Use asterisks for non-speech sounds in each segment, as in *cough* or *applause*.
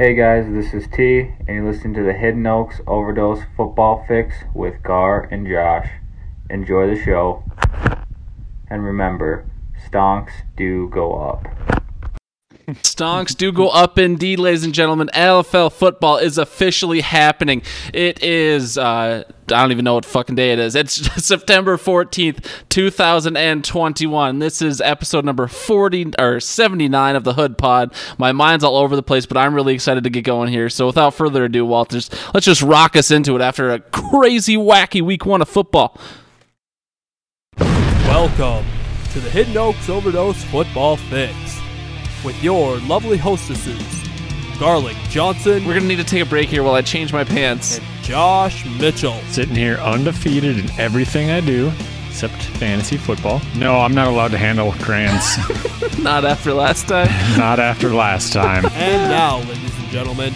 Hey guys, this is T, and you're listening to the Hidden Oaks Overdose Football Fix with Gar and Josh. Enjoy the show, and remember, stonks do go up. Stonks do go up indeed, ladies and gentlemen. LFL football is officially happening. It is, uh, I don't even know what fucking day it is. It's *laughs* September 14th, 2021. This is episode number 40 or 79 of the Hood Pod. My mind's all over the place, but I'm really excited to get going here. So without further ado, Walters, let's just rock us into it after a crazy, wacky week one of football. Welcome to the Hidden Oaks Overdose Football Fix with your lovely hostesses, Garlic Johnson We're going to need to take a break here while I change my pants. and Josh Mitchell. Sitting here undefeated in everything I do, except fantasy football. No, I'm not allowed to handle crayons. *laughs* *laughs* Not after last time. not after last time. And now, ladies and gentlemen,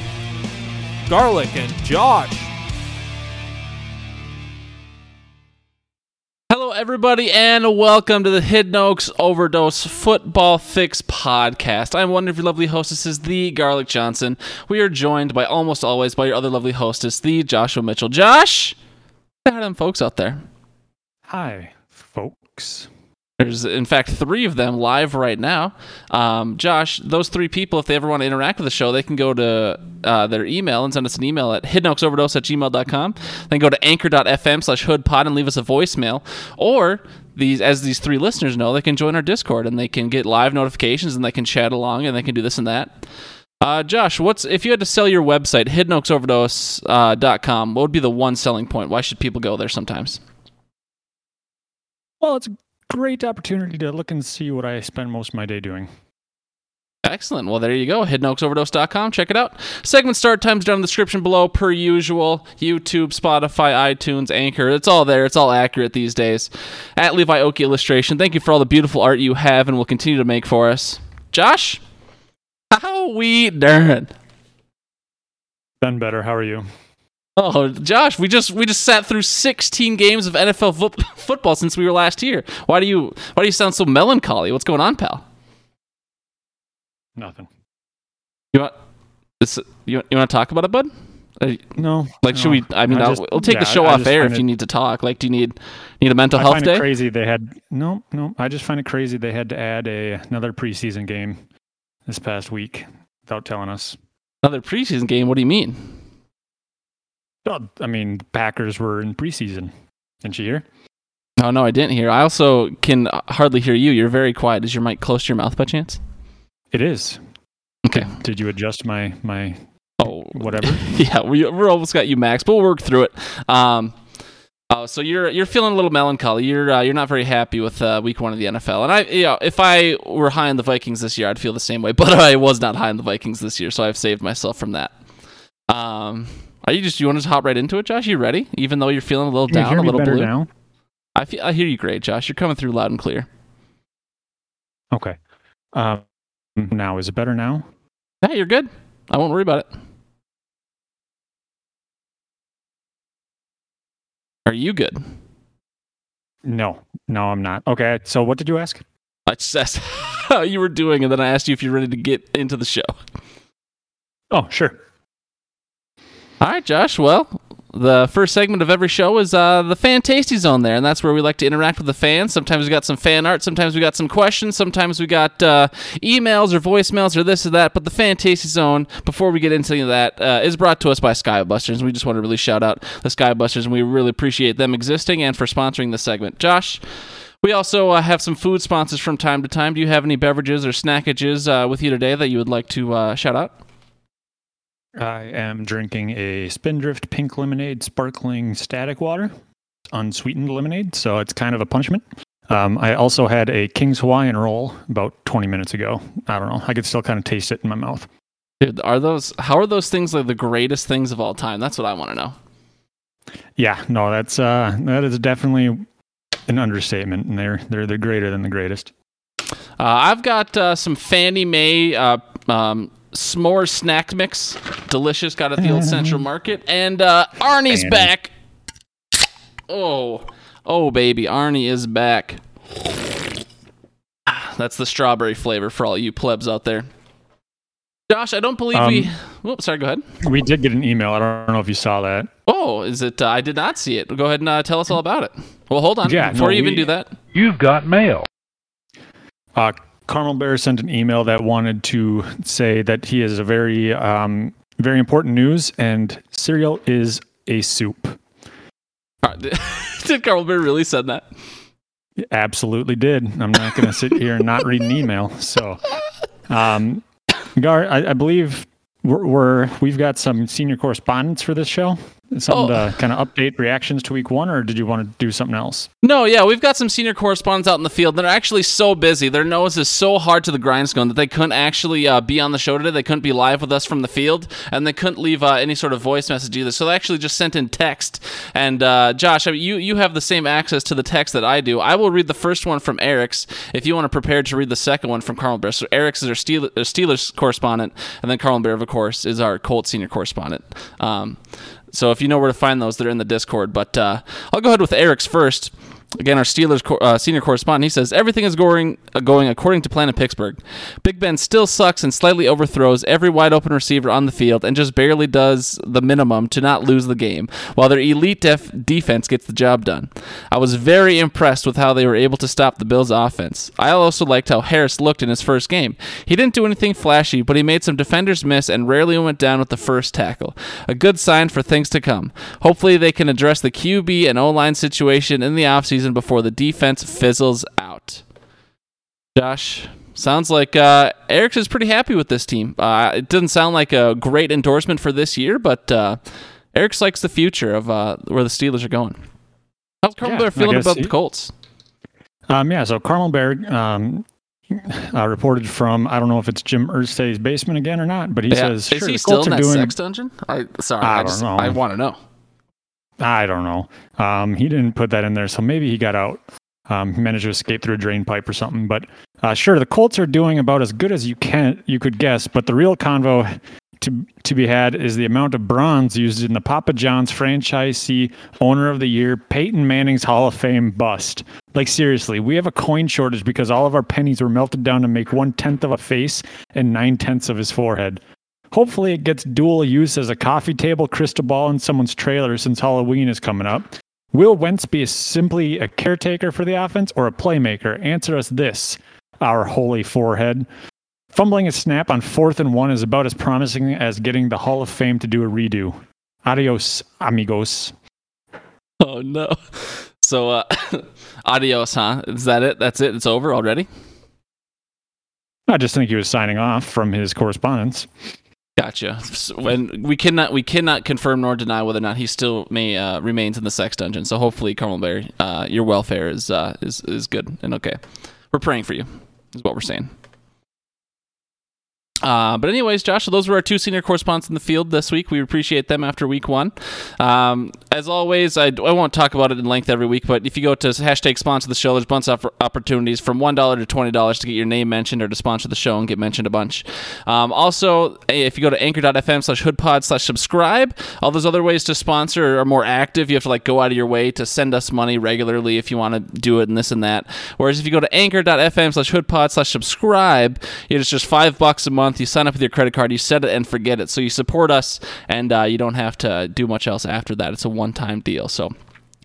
Garlic and Josh. Everybody, and welcome to the Hidden Oaks Overdose Football Fix podcast. I'm one of your lovely hostesses, the Garlic Johnson. We are joined by almost always by your other lovely hostess, the Joshua Mitchell. Josh, say hi them folks out there. Hi, folks. There's, in fact, three of them live right now. Um, Josh, those three people, if they ever want to interact with the show, they can go to uh, their email and send us an email at hiddenoaksoverdose at gmail.com. Then go to anchor.fm slash hoodpod and leave us a voicemail. Or, these as these three listeners know, they can join our Discord and they can get live notifications and they can chat along and they can do this and that. Uh, Josh, what's if you had to sell your website, hiddenoaksoverdose.com, uh, what would be the one selling point? Why should people go there sometimes? Well, it's great opportunity to look and see what I spend most of my day doing. Excellent. Well, there you go. HiddenOaksOverdose.com. Check it out. Segment start times down in the description below, per usual. YouTube, Spotify, iTunes, Anchor. It's all there. It's all accurate these days. At Levi Oki Illustration. Thank you for all the beautiful art you have and will continue to make for us. Josh, how we doing? Been better. How are you? Oh, Josh, we just we just sat through 16 games of NFL fo- *laughs* football since we were last here. Why do you why do you sound so melancholy? What's going on, pal? Nothing. You want this, you, you want to talk about it, bud? No. Like, should we? I mean, I'll, just- we'll take the show I off air if it- you need to talk. Like, do you need need a mental I health find day? it crazy they had no, no. I just find it crazy they had to add a another preseason game this past week without telling us. Another preseason game. What do you mean? Well, I mean, Packers were in preseason. Didn't you hear? Oh no, I didn't hear. I also can hardly hear you. You're very quiet. Is your mic close to your mouth by chance? It is. Okay. Did you adjust my my Oh, whatever? *laughs* yeah, we we're almost got you, Max, but we'll work through it. Um, oh, so you're you're feeling a little melancholy. You're uh, you're not very happy with uh, week one of the NFL. And I, you know, if I were high on the Vikings this year, I'd feel the same way. *laughs* But I was not high on the Vikings this year, so I've saved myself from that. Um, are you just you want to just hop right into it, Josh? You ready? Even though you're feeling a little down, a little blue. now? I feel I hear you great, Josh. You're coming through loud and clear. Okay. Um, now is it better now? Yeah, you're good. I won't worry about it. Are you good? No, no, I'm not. Okay, so what did you ask? I just asked *laughs* how you were doing, and then I asked you if you're ready to get into the show. Oh, sure. All right, Josh. Well, the first segment of every show is uh, the fan tasty zone there, and that's where we like to interact with the fans. Sometimes we got some fan art, sometimes we got some questions, sometimes we got uh, emails or voicemails or this or that. But the fan tasty zone, before we get into that, uh, is brought to us by Skybusters. We just want to really shout out the Skybusters, and we really appreciate them existing and for sponsoring this segment. Josh. We also uh, have some food sponsors from time to time. Do you have any beverages or snackages uh, with you today that you would like to uh, shout out? I am drinking a Spindrift Pink Lemonade Sparkling Static Water, unsweetened lemonade, so it's kind of a punishment. Um, I also had a King's Hawaiian roll about 20 minutes ago. I don't know. I could still kind of taste it in my mouth. Dude, are those how are those things like the greatest things of all time? That's what I want to know. Yeah, no, that's uh, that is definitely an understatement, and they're they're they're greater than the greatest. Uh, I've got uh, some Fannie May uh, um, s'more snack mix, delicious. Got at the old Central *laughs* Market, and uh, Arnie's Fannie. back. Oh, oh, baby, Arnie is back. Ah, That's the strawberry flavor for all you plebs out there. Josh, I don't believe Um, we. Whoops, sorry. Go ahead. We did get an email. I don't know if you saw that. Oh, is it? Uh, I did not see it. Go ahead and uh, tell us all about it. Well, hold on. Yeah, Before no, you even do that, You've got mail. Uh, Carmel Bear sent an email that wanted to say that he is a very, um, very important news, and cereal is a soup. Uh, *laughs* did, Carl Bear really said that? Absolutely did. I'm not going to sit here and not read an email. So, um, Gar, I, I believe we're, we're we've got some senior correspondence for this show. Something Oh. to kind of update reactions to week one, or did you want to do something else? No, yeah, we've got some senior correspondents out in the field that are actually so busy. Their nose is so hard to the grindstone that they couldn't actually uh, be on the show today. They couldn't be live with us from the field, and they couldn't leave uh, any sort of voice message either. So they actually just sent in text. And uh, Josh, I mean, you you have the same access to the text that I do. I will read the first one from Eric's if you want to prepare to read the second one from Carl Bear. So Eric's is our uh, Steelers correspondent, and then Carl Bear, of course, is our Colts senior correspondent. Um, so if you know where to find those, they're in the Discord. But uh, I'll go ahead with Eric's first. Again, our Steelers co- uh, senior correspondent, he says everything is going uh, going according to plan in Pittsburgh. Big Ben still sucks and slightly overthrows every wide open receiver on the field and just barely does the minimum to not lose the game, while their elite def- defense gets the job done. I was very impressed with how they were able to stop the Bills' offense. I also liked how Harris looked in his first game. He didn't do anything flashy, but he made some defenders miss and rarely went down with the first tackle. A good sign for things to come. Hopefully, they can address the QB and O line situation in the offseason before the defense fizzles out. Josh, sounds like uh, Eric's is pretty happy with this team. Uh, it doesn't sound like a great endorsement for this year, but uh, Eric's likes the future of uh, where the Steelers are going. How's Carl Yeah, Bear feeling about the Colts? Um, yeah, so Carmel Bear um, uh, reported from I don't know if it's Jim Irsay's basement again or not, but he Yeah. says is sure, he the still Colts in are that doing. sex dungeon? I sorry, I I, just know. I want to know. I don't know. Um, he didn't put that in there, so maybe he got out. Um, he managed to escape through a drain pipe or something. But uh, sure, the Colts are doing about as good as you can you could guess. But the real convo to to be had is the amount of bronze used in the Papa John's franchisee owner of the year Peyton Manning's Hall of Fame bust. Like seriously, we have a coin shortage because all of our pennies were melted down to make one tenth of a face and nine tenths of his forehead. Hopefully, it gets dual use as a coffee table crystal ball in someone's trailer since Halloween is coming up. Will Wentz be simply a caretaker for the offense or a playmaker? Answer us this, our holy forehead. Fumbling a snap on fourth and one is about as promising as getting the Hall of Fame to do a redo. Adios, amigos. Oh no. So uh *laughs* adios, huh? Is that it? That's it. It's over already? I just think he was signing off from his correspondence. Gotcha. So when we cannot we cannot confirm nor deny whether or not he still may uh, remains in the sex dungeon. So hopefully, Carmel Bear, uh, your welfare is uh, is is good and okay. We're praying for you. Is what we're saying. Uh, but anyways, Josh, those were our two senior correspondents in the field this week. We appreciate them after week one. Um, as always, I, I won't talk about it in length every week, but if you go to hashtag sponsor the show, there's bunch of opportunities from $1 to $20 to get your name mentioned or to sponsor the show and get mentioned a bunch. Um, also, if you go to anchor.fm slash hoodpod slash subscribe, all those other ways to sponsor are more active. You have to like go out of your way to send us money regularly if you want to do it and this and that. Whereas if you go to anchor.fm slash hoodpod slash subscribe, it's just five bucks a month. You sign up with your credit card, you set it and forget it. So you support us and uh, you don't have to do much else after that. It's a one time deal. So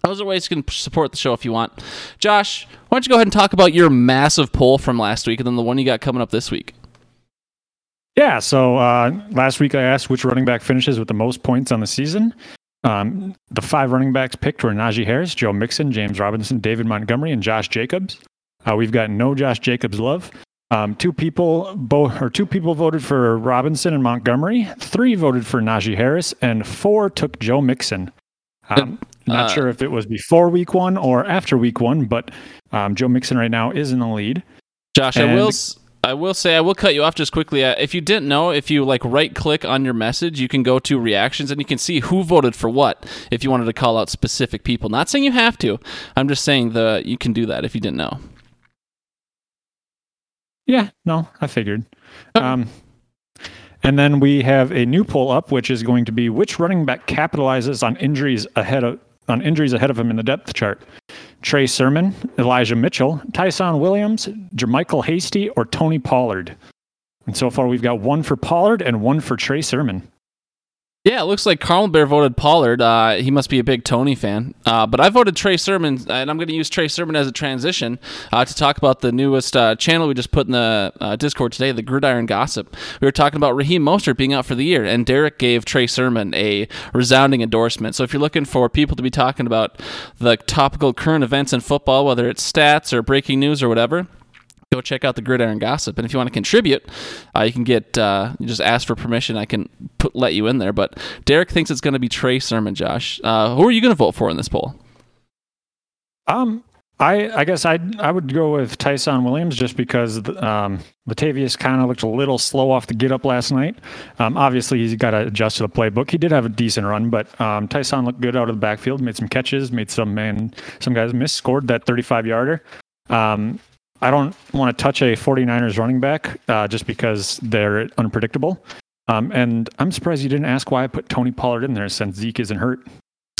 those are ways you can support the show if you want. Josh, why don't you go ahead and talk about your massive poll from last week and then the one you got coming up this week? Yeah, so uh, last week I asked which running back finishes with the most points on the season. Um, the five running backs picked were Najee Harris, Joe Mixon, James Robinson, David Montgomery, and Josh Jacobs. Uh, we've got no Josh Jacobs love. Um, two people, or two people voted for Robinson and Montgomery. Three voted for Najee Harris, and four took Joe Mixon. Um, not Uh, sure if it was before week one or after week one, but um, Joe Mixon right now is in the lead. Josh, I will. s- I will say I will cut you off just quickly. Uh, if you didn't know, if you like right click on your message, you can go to reactions and you can see who voted for what. If you wanted to call out specific people, not saying you have to. I'm just saying the you can do that if you didn't know. Yeah, no, I figured. Okay. Um, and then we have a new poll up, which is going to be which running back capitalizes on injuries ahead of on injuries ahead of him in the depth chart. Trey Sermon, Elijah Mitchell, Ty'Son Williams, JaMycal Hasty, or Tony Pollard. And so far, we've got one for Pollard and one for Trey Sermon. Yeah, it looks like Carl Bear voted Pollard. Uh, he must be a big Tony fan. Uh, but I voted Trey Sermon, and I'm going to use Trey Sermon as a transition uh, to talk about the newest uh, channel we just put in the uh, Discord today, the Gridiron Gossip. We were talking about Raheem Mostert being out for the year, and Derek gave Trey Sermon a resounding endorsement. So if you're looking for people to be talking about the topical current events in football, whether it's stats or breaking news or whatever, go check out the Gridiron Gossip. And if you want to contribute, uh, you can get uh, you just ask for permission. I can put let you in there. But Derek thinks it's going to be Trey Sermon. Josh, uh, who are you going to vote for in this poll? Um, I I guess I I would go with Ty'Son Williams just because um, Latavius kind of looked a little slow off the get up last night. Um, obviously he's got to adjust to the playbook. He did have a decent run, but um, Ty'Son looked good out of the backfield, made some catches, made some man some guys miss, scored that 35 yarder. Um, I don't want to touch a 49ers running back uh, just because they're unpredictable. Um, and I'm surprised you didn't ask why I put Tony Pollard in there since Zeke isn't hurt.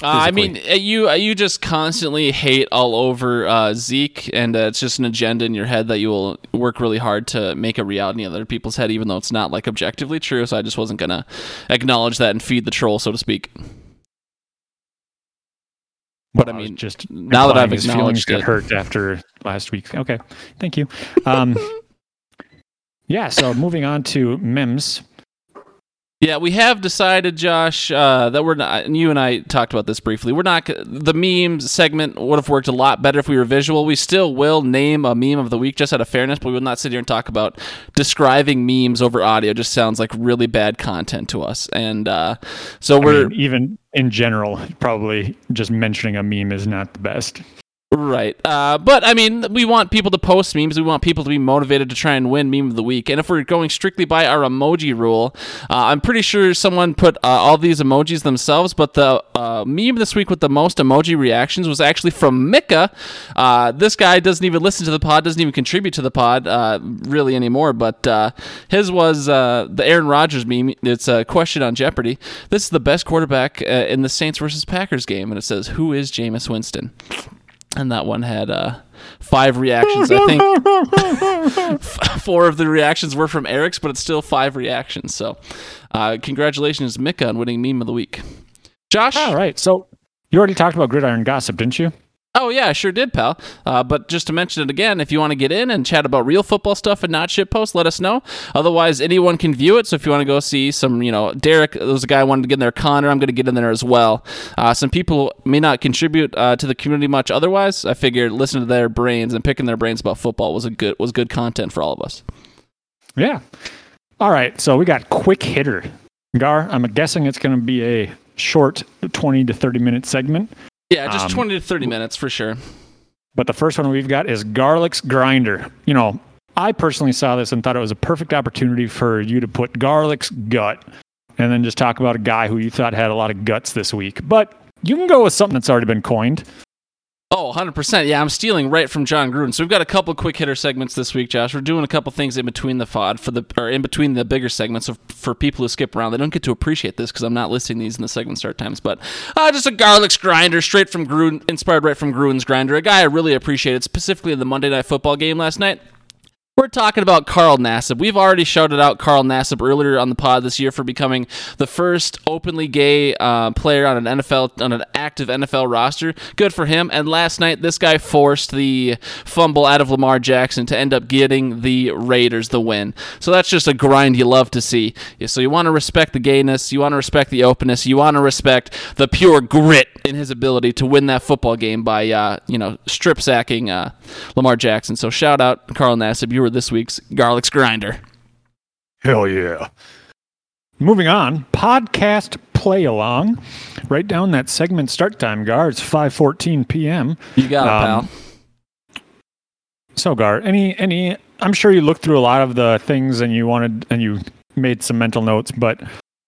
Uh, I mean, uh, you uh, you just constantly hate all over uh, Zeke, and uh, it's just an agenda in your head that you will work really hard to make a reality in other people's head, even though it's not like objectively true. So I just wasn't gonna acknowledge that and feed the troll, so to speak. But I mean, just now that I've acknowledged it. hurt after last week. Okay, thank you. Um, *laughs* yeah, so moving on to Mims. Yeah, we have decided, Josh, uh, that we're not. And you and I talked about this briefly. We're not. The meme segment would have worked a lot better if we were visual. We still will name a meme of the week just out of fairness, but we will not sit here and talk about describing memes over audio. Just sounds like really bad content to us. And uh, so I we're mean, even in general, probably just mentioning a meme is not the best. Right. Uh, but I mean, we want people to post memes. We want people to be motivated to try and win meme of the week. And if we're going strictly by our emoji rule, uh, I'm pretty sure someone put uh, all these emojis themselves. But the uh, meme this week with the most emoji reactions was actually from Mika. Uh, this guy doesn't even listen to the pod, doesn't even contribute to the pod uh, really anymore. But his was the Aaron Rodgers meme. It's a question on Jeopardy. This is the best quarterback in the Saints versus Packers game, and it says, "Who is Jameis Winston?" And that one had uh, five reactions. I think *laughs* four of the reactions were from Eric's, but it's still five reactions. So, uh, congratulations, Mika, on winning meme of the week. Josh, All right, so you already talked about gridiron gossip, didn't you? Oh yeah, I sure did, pal. Uh, but just to mention it again, if you want to get in and chat about real football stuff and not shit posts, let us know. Otherwise, anyone can view it. So if you want to go see some, you know, Derek, there was a guy who wanted to get in there. Connor, I'm going to get in there as well. Uh, some people may not contribute uh, to the community much. Otherwise, I figured listening to their brains and picking their brains about football was a good was good content for all of us. Yeah. All right, so we got quick hitter. Gar, I'm guessing it's going to be a short 20 to 30 minute segment. Yeah, just Um, 20 to 30 minutes for sure. But the first one we've got is Garlic's Grinder. You know, I personally saw this and thought it was a perfect opportunity for you to put Garlic's gut and then just talk about a guy who you thought had a lot of guts this week. But you can go with something that's already been coined. Oh, 100%. Yeah, I'm stealing right from Jon Gruden. So we've got a couple quick hitter segments this week, Josh. We're doing a couple things in between the FOD for the or in between the bigger segments so for people who skip around. They don't get to appreciate this because I'm not listing these in the segment start times. But uh, just a garlic's grinder straight from Gruden, inspired right from Gruden's grinder. A guy I really appreciated, specifically in the Monday Night Football game last night. We're talking about Carl Nassib. We've already shouted out Carl Nassib earlier on the pod this year for becoming the first openly gay uh, player on an NFL on an active NFL roster. Good for him. And last night, this guy forced the fumble out of Lamar Jackson to end up getting the Raiders the win. So that's just a grind you love to see. So you want to respect the gayness, you want to respect the openness, you want to respect the pure grit in his ability to win that football game by uh, you know strip sacking uh, Lamar Jackson. So shout out Carl Nassib. You were this week's Garlic's Grinder. Hell yeah. Moving on, podcast play along. Write down that segment start time, Gar. It's 5:14 p.m. You got it, Um, pal. So, Gar, any any? I'm sure you looked through a lot of the things and you wanted and you made some mental notes, but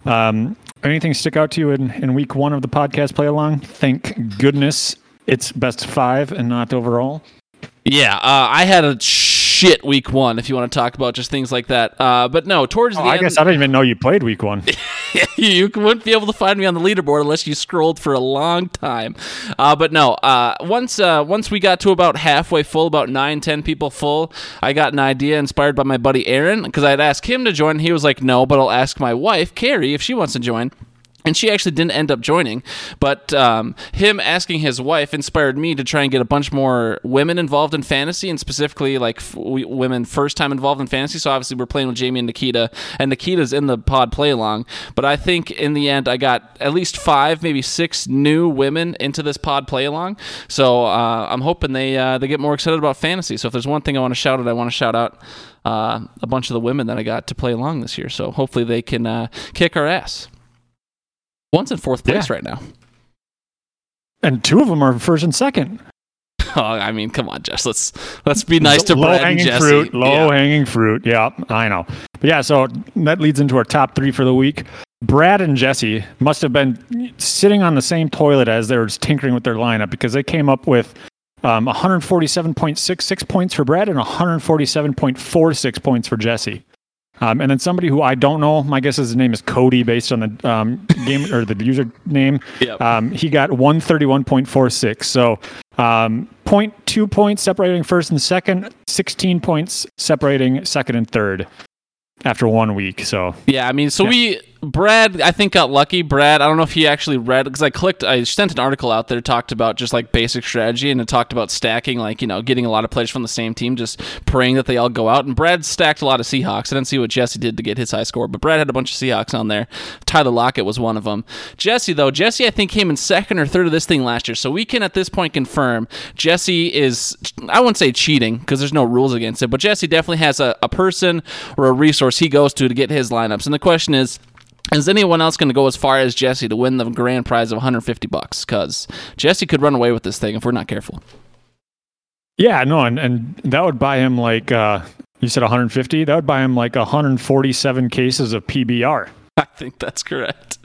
um, anything stick out to you in, in week one of the podcast play along? Thank goodness it's best five and not overall. Yeah, uh, I had a shit week one. If you want to talk about just things like that, uh, but no, towards Oh, the I end, guess I didn't even know you played week one. *laughs* you wouldn't be able to find me on the leaderboard unless you scrolled for a long time. Uh, but no, uh, once uh, once we got to about halfway full, about nine, ten people full, I got an idea inspired by my buddy Aaron because I'd asked him to join. He was like, "No, but I'll ask my wife Carrie if she wants to join." And she actually didn't end up joining but um, him asking his wife inspired me to try and get a bunch more women involved in fantasy and specifically like f- women first time involved in fantasy. So obviously we're playing with jamie and nikita and nikita's in the pod play along. But i think in the end i got at least five maybe six new women into this pod play along. So uh, i'm hoping they uh, they get more excited about fantasy. So if there's one thing i want to shout out i want to shout out uh, a bunch of the women that i got to play along this year. So hopefully they can uh, kick our ass One's in fourth place yeah. right now. And two of them are first and second. *laughs* Oh, I mean, come on, Jess. Let's let's be nice to low Brad hanging and fruit. Low yeah. hanging fruit. Yeah, I know. But yeah, so that leads into our top three for the week. Brad and Jesse must have been sitting on the same toilet as they were tinkering with their lineup because they came up with um, 147.66 points for Brad and 147.46 points for Jesse. Um, and then somebody who I don't know, my guess is his name is Cody, based on the um, *laughs* game or the user name. Yep. Um, he got 131.46. So um, 0.2 points separating first and second, 16 points separating second and third after one week. So yeah, I mean, so yeah. we Brad, I think got lucky. Brad, I don't know if he actually read because I clicked. I sent an article out there talked about just like basic strategy and it talked about stacking, like you know, getting a lot of players from the same team, just praying that they all go out. And Brad stacked a lot of Seahawks. I didn't see what Jesse did to get his high score, but Brad had a bunch of Seahawks on there. Tyler Lockett was one of them. Jesse though, Jesse I think came in second or third of this thing last year, so we can at this point confirm Jesse is. I wouldn't say cheating because there's no rules against it, but Jesse definitely has a, a person or a resource he goes to to get his lineups. And the question is is anyone else going to go as far as Jesse to win the grand prize of 150 bucks? Because Jesse could run away with this thing if we're not careful. Yeah, no, and, and that would buy him like uh, you said 150. That would buy him like 147 cases of PBR. I think that's correct.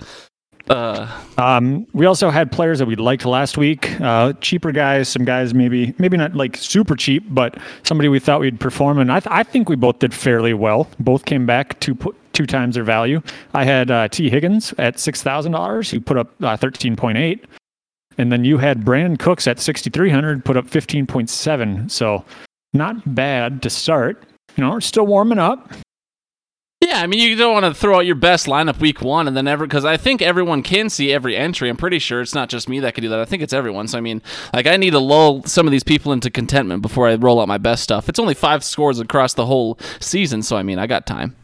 Uh, um, we also had players that we liked last week. Uh, cheaper guys, some guys maybe maybe not like super cheap, but somebody we thought we'd perform, and I, th- I think we both did fairly well. Both came back two two times their value. I had uh, Tee Higgins at six thousand dollars, who put up uh, thirteen point eight, and then you had Brandin Cooks at sixty three hundred, put up fifteen point seven. So not bad to start. You know, we're still warming up. Yeah, I mean, you don't want to throw out your best lineup week one and then ever because I think everyone can see every entry. I'm pretty sure it's not just me that can do that. I think it's everyone. So I mean, like I need to lull some of these people into contentment before I roll out my best stuff. It's only five scores across the whole season, so I mean, I got time.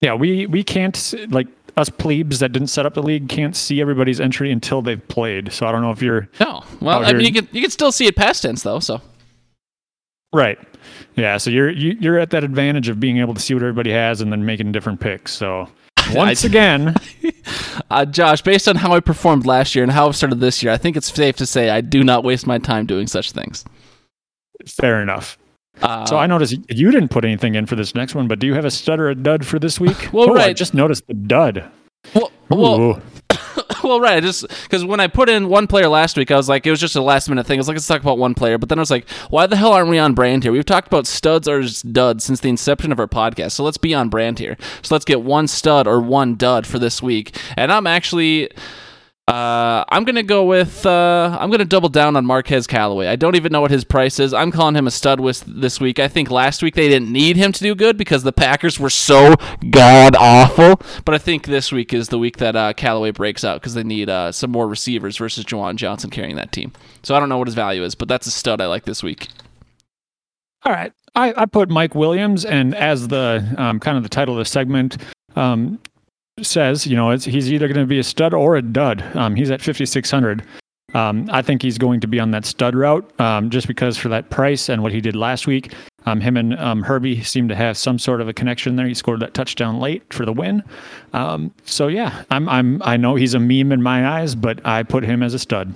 Yeah, we we can't like us plebes that didn't set up the league can't see everybody's entry until they've played. So I don't know if you're. No, well, I mean, you can you can still see it past tense though. So. Right. Yeah. So you're you, are you are at that advantage of being able to see what everybody has and then making different picks. So *laughs* once again, *laughs* uh, Josh, based on how I performed last year and how I've started this year, I think it's safe to say I do not waste my time doing such things. Fair enough. Uh, so I noticed you didn't put anything in for this next one, but do you have a stud or a dud for this week? Well, oh, right. I just noticed the dud. Well, well, *coughs* well, right. Just because when I put in one player last week, I was like, it was just a last minute thing. I was like, let's talk about one player. But then I was like, why the hell aren't we on brand here? We've talked about studs or duds since the inception of our podcast. So let's be on brand here. So let's get one stud or one dud for this week. And I'm actually. Uh, I'm gonna go with uh, I'm gonna double down on Marquez Callaway. I don't even know what his price is. I'm calling him a stud with this week. I think last week they didn't need him to do good because the Packers were so god awful. But I think this week is the week that uh, Callaway breaks out because they need uh, some more receivers versus Juwan Johnson carrying that team. So I don't know what his value is, but that's a stud I like this week. All right, I, I put Mike Williams, and as the um, kind of the title of the segment, um, says, you know, he's either going to be a stud or a dud. Um, he's at 5,600. Um, I think he's going to be on that stud route um, just because for that price and what he did last week. Um, him and um, Herbie seem to have some sort of a connection there. He scored that touchdown late for the win. Um, so yeah, I'm I'm I know he's a meme in my eyes, but I put him as a stud.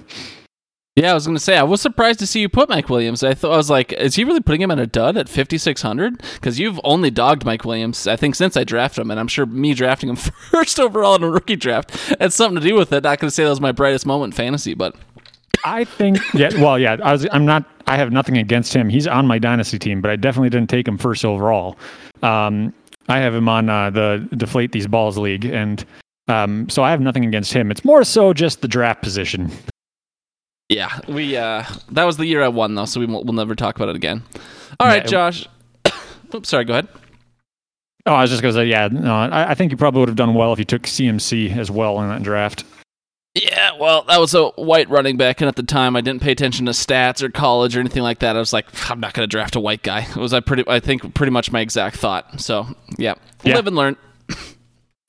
Yeah, I was gonna say I was surprised to see you put Mike Williams. I thought I was like, is he really putting him at a dud at fifty six hundred? Because you've only dogged Mike Williams, I think, since I drafted him, and I'm sure me drafting him *laughs* first overall in a rookie draft had something to do with it. Not gonna say that was my brightest moment in fantasy, but I think yeah, well, yeah, I was. I'm not. I have nothing against him. He's on my dynasty team, but I definitely didn't take him first overall. Um, I have him on uh, the deflate these balls league, and Um, so I have nothing against him. It's more so just the draft position. *laughs* Yeah, we uh, that was the year I won though, so we won't, we'll never talk about it again. All right, Yeah. Josh. *coughs* Oops, sorry. Go ahead. Oh, I was just gonna say, yeah, no, I, I think you probably would have done well if you took CMC as well in that draft. Yeah, well, that was a white running back, and at the time, I didn't pay attention to stats or college or anything like that. I was like, I'm not going to draft a white guy. It was I pretty, I think, pretty much my exact thought. So, yeah, Yeah. live and learn.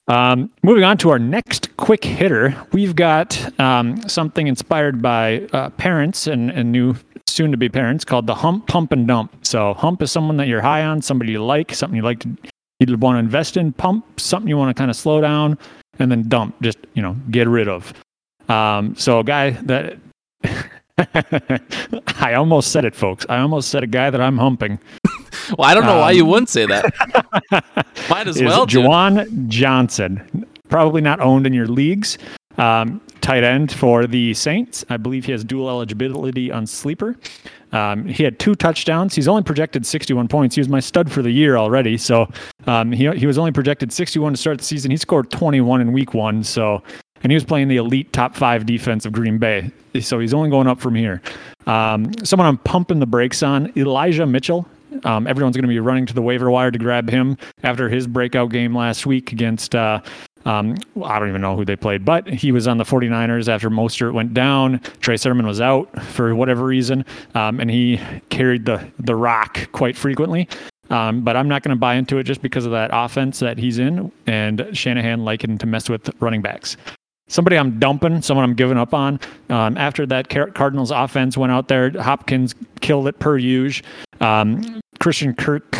Um, moving on to our next quick hitter, we've got um, something inspired by uh, parents and, and new soon to be parents called the hump, pump, and dump. So, hump is someone that you're high on, somebody you like, something you like to you want to invest in. Pump, something you want to kind of slow down, and then dump, just you know, get rid of. Um, so, a guy that *laughs* I almost said it, folks. I almost said a guy that I'm humping. *laughs* Well, I don't know why Um, you wouldn't say that. *laughs* Might as well. Juwan Johnson. Probably not owned in your leagues. Um, tight end for the Saints. I believe he has dual eligibility on sleeper. Um, he had two touchdowns. He's only projected 61 points. He was my stud for the year already. So um, he, he was only projected 61 to start the season. He scored 21 in week one. So and he was playing the elite top five defense of Green Bay. So he's only going up from here. Um, someone I'm pumping the brakes on, Elijah Mitchell. Um, everyone's going to be running to the waiver wire to grab him after his breakout game last week against, uh, um, I don't even know who they played, but he was on the 49ers after Mostert went down. Trey Sermon was out for whatever reason, um, and he carried the, the rock quite frequently. Um, but I'm not going to buy into it just because of that offense that he's in, and Shanahan liking to mess with running backs somebody I'm dumping, someone I'm giving up on. Um, after that Car- Cardinals offense went out there, Hopkins killed it per usual. Um, Christian Kirk,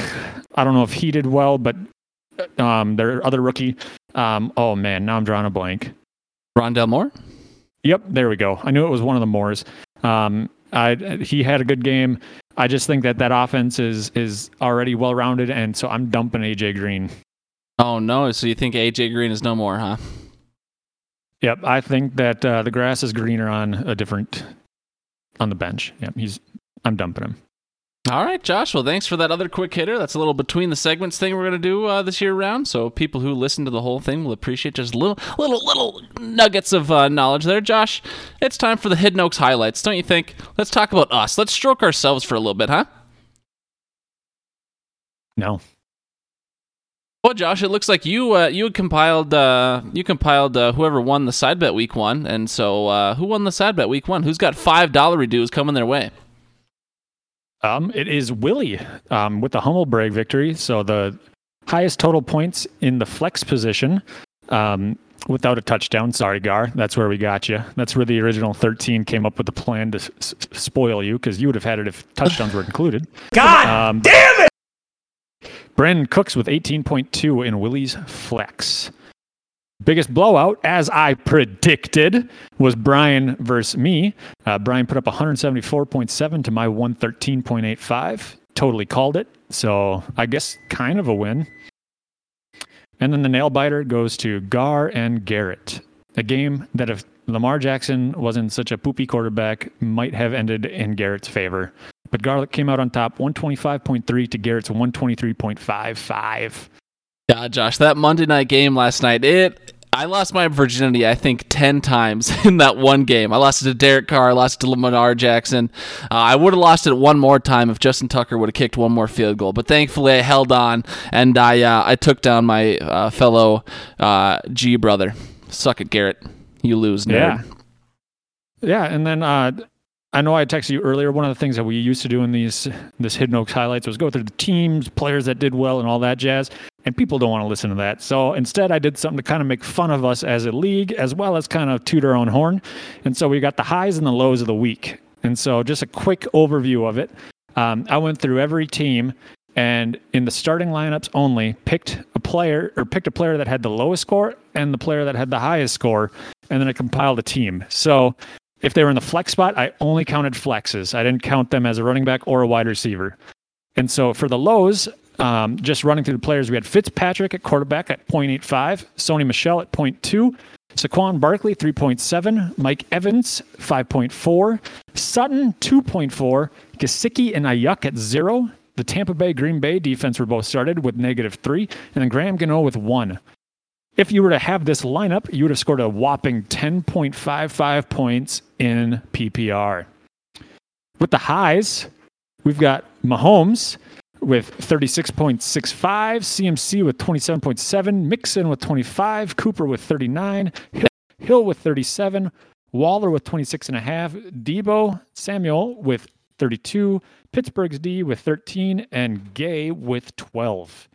I don't know if he did well, but um, their other rookie. Um, oh man, now I'm drawing a blank. Rondale Moore. Yep, there we go. I knew it was one of the Moors. Um, I, he had a good game. I just think that that offense is is already well rounded, and so I'm dumping AJ Green. Oh no! So you think AJ Green is no more, huh? Yep, I think that uh, the grass is greener on a different on the bench. Yep, he's. I'm dumping him. All right, Josh. Well, thanks for that other quick hitter. That's a little between the segments thing we're gonna do uh, this year round. So people who listen to the whole thing will appreciate just little, little, little nuggets of uh, knowledge there. Josh, it's time for the Hidden Oaks highlights, don't you think? Let's talk about us. Let's stroke ourselves for a little bit, huh? No, Well, Josh, it looks like you uh, you compiled uh, you compiled uh, whoever won the side bet week one, and so uh, who won the side bet week one? Who's got five dollar redues coming their way? um, it is Willie um, with the humble brag victory. So the highest total points in the flex position. Um, without a touchdown, sorry, Gar. That's where we got you. That's where the original 13 came up with the plan to s- s- spoil you because you would have had it if touchdowns were included. God Um, damn it! Brandin Cooks with 18.2 in Willie's flex. Biggest blowout, as I predicted, was Brian versus me. Uh, Brian put up 174.7 to my 113.85. Totally called it. So I guess kind of a win. And then the nail biter goes to Gar and Garrett. A game that if Lamar Jackson wasn't such a poopy quarterback, might have ended in Garrett's favor. But Garlic came out on top, 125.3 to Garrett's 123.55. God, Josh, that Monday night game last night, it I lost my virginity, I think, 10 times *laughs* in that one game. I lost it to Derek Carr, I lost it to Lamar Jackson. Uh, I would have lost it one more time if Justin Tucker would have kicked one more field goal. But thankfully, I held on and I, uh, I took down my uh, fellow uh, G brother. Suck it, Garrett. You lose, nerd. Yeah. Yeah, and then uh, I know I texted you earlier. One of the things that we used to do in these this Hidden Oaks highlights was go through the teams, players that did well, and all that jazz. And people don't want to listen to that. So instead, I did something to kind of make fun of us as a league, as well as kind of toot our own horn. And so we got the highs and the lows of the week. And so just a quick overview of it. Um, I went through every team and in the starting lineups only picked a player or picked a player that had the lowest score and the player that had the highest score and then I compiled a team. So if they were in the flex spot, I only counted flexes. I didn't count them as a running back or a wide receiver. And so for the lows, um, just running through the players, we had Fitzpatrick at quarterback at 0.85, Sony Michel at 0.2, Saquon Barkley 3.7, Mike Evans 5.4, Sutton 2.4, Gesicki and Aiyuk at zero. The Tampa Bay Green Bay defense were both started with negative three, and then Graham Gano with one. If you were to have this lineup, you would have scored a whopping 10.55 points in PPR. With the highs, we've got Mahomes with 36.65, CMC with 27.7, Mixon with 25, Cooper with 39, Hill with 37, Waller with 26.5, Deebo Samuel with 32, Pittsburgh's D with 13, and Gay with 12.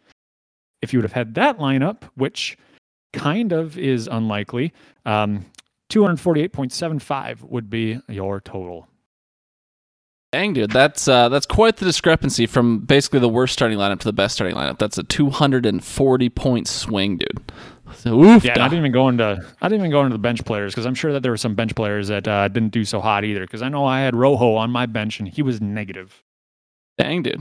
If you would have had that lineup, which kind of is unlikely, um, 248.75 would be your total. Dang, dude, that's uh, that's quite the discrepancy from basically the worst starting lineup to the best starting lineup. That's a 240 point swing, dude. So, oof, Yeah, I didn't even go into I didn't even go into the bench players because I'm sure that there were some bench players that uh, didn't do so hot either. Because I know I had Rojo on my bench and he was negative. Dang, dude.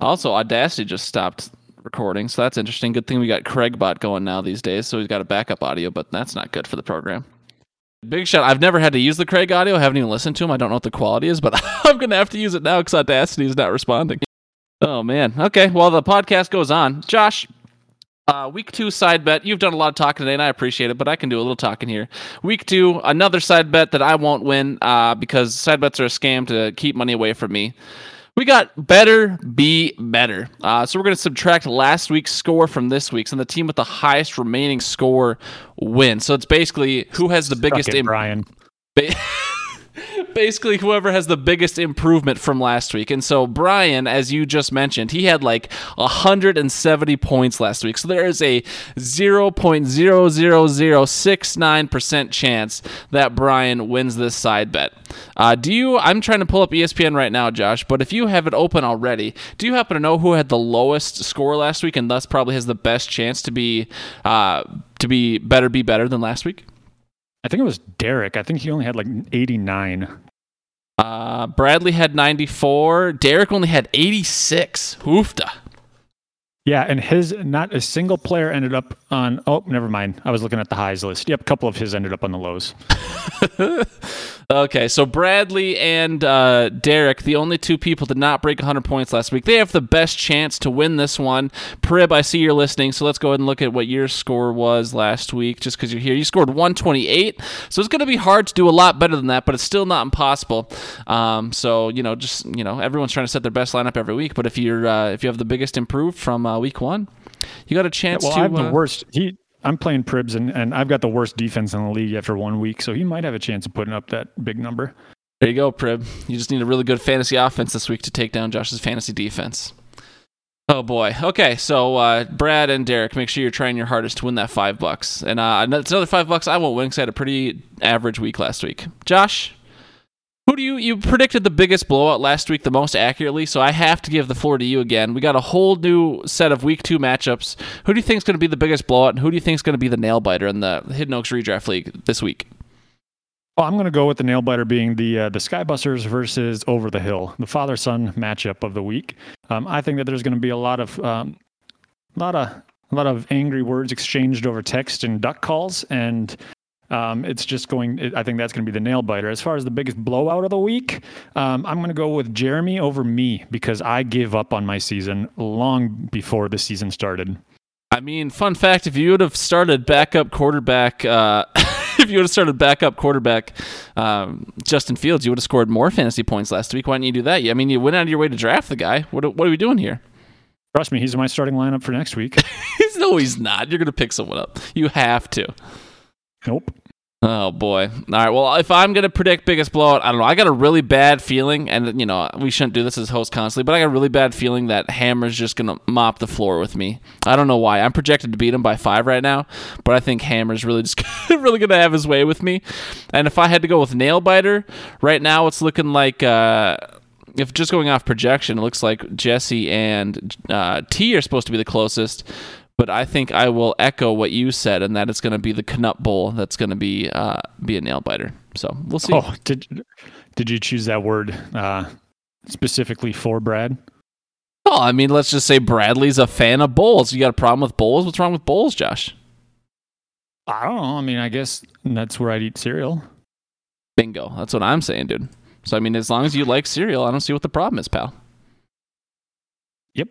Also, Audacity just stopped recording, so that's interesting. Good thing we got Craigbot going now these days, so he's got a backup audio, but that's not good for the program. Big shout! I've never had to use the Craig audio. I haven't even listened to him. I don't know what the quality is, but *laughs* I'm gonna have to use it now because Audacity is not responding. Oh man. Okay. Well, the podcast goes on. Josh, uh, week two side bet. You've done a lot of talking today, and I appreciate it, but I can do a little talking here. Week two, another side bet that I won't win uh, because side bets are a scam to keep money away from me. We got better be better. Uh, so we're going to subtract last week's score from this week's, and the team with the highest remaining score wins. So it's basically who has the biggest it, Brian. ba- *laughs* basically whoever has the biggest improvement from last week. And so Brian, as you just mentioned, he had like 170 points last week. So there is a 0.00069% chance that Brian wins this side bet. Uh, do you I'm trying to pull up ESPN right now, Josh, but if you have it open already, do you happen to know who had the lowest score last week and thus probably has the best chance to be uh, to be better be better than last week? I think it was Derek. I think he only had like 89. Uh, Bradley had 94. Derek only had 86. Hoofda. Yeah, and his not a single player ended up on. Oh, never mind. I was looking at the highs list. Yep, a couple of his ended up on the lows. *laughs* Okay, so Bradley and uh, Derek, the only two people did not break 100 points last week. They have the best chance to win this one. Prib, I see you're listening, so let's go ahead and look at what your score was last week, just because you're here. You scored 128, so it's going to be hard to do a lot better than that, but it's still not impossible. Um, so you know, just you know, everyone's trying to set their best lineup every week, but if you're uh, if you have the biggest improve from uh, week one, you got a chance well, to. I have the uh, worst. He, I'm playing Pribs, and, and I've got the worst defense in the league after one week, so he might have a chance of putting up that big number. There you go, Prib. You just need a really good fantasy offense this week to take down Josh's fantasy defense. Oh boy. Okay, so uh, Brad and Derek, make sure you're trying your hardest to win that five bucks. And uh, it's another five bucks I won't win because I had a pretty average week last week. Josh, who do you you predicted the biggest blowout last week the most accurately? So I have to give the floor to you again. We got a whole new set of week two matchups. Who do you think is going to be the biggest blowout, and who do you think is going to be the nail biter in the Hidden Oaks Redraft League this week? Well, I'm going to go with the nail biter being the uh, the Skybusters versus Over the Hill, the father son matchup of the week. Um, I think that there's going to be a lot of um, lot of a lot of angry words exchanged over text and duck calls, and um, it's just going. It, I think that's going to be the nail biter. As far as the biggest blowout of the week, um, I'm going to go with Jeremy over me because I give up on my season long before the season started. I mean, fun fact: if you would have started backup quarterback, uh, *laughs* if you would have started backup quarterback um, Justin Fields, you would have scored more fantasy points last week. Why didn't you do that? Yeah, I mean, you went out of your way to draft the guy. What, what are we doing here? Trust me, he's in my starting lineup for next week. *laughs* No, he's not. You're gonna pick someone up. You have to. nope. Oh boy. All right. Well, if I'm gonna predict biggest blowout, I don't know. I got a really bad feeling, and you know we shouldn't do this as host constantly, but I got a really bad feeling that Hammer's just gonna mop the floor with me. I don't know why. I'm projected to beat him by five right now, but I think Hammer's really just *laughs* really gonna have his way with me. And if I had to go with nail biter right now, it's looking like. Uh, if just going off projection, it looks like Jesse and uh, T are supposed to be the closest. But I think I will echo what you said, and that it's going to be the Canup Bowl that's going to be uh, be a nail biter. So we'll see. Oh, did did you choose that word uh, specifically for Brad? Oh, I mean, let's just say Bradley's a fan of bowls. You got a problem with bowls? What's wrong with bowls, Josh? I don't know. I mean, I guess that's where I'd eat cereal. Bingo. That's what I'm saying, dude. So I mean, as long as you like cereal, I don't see what the problem is, pal. Yep.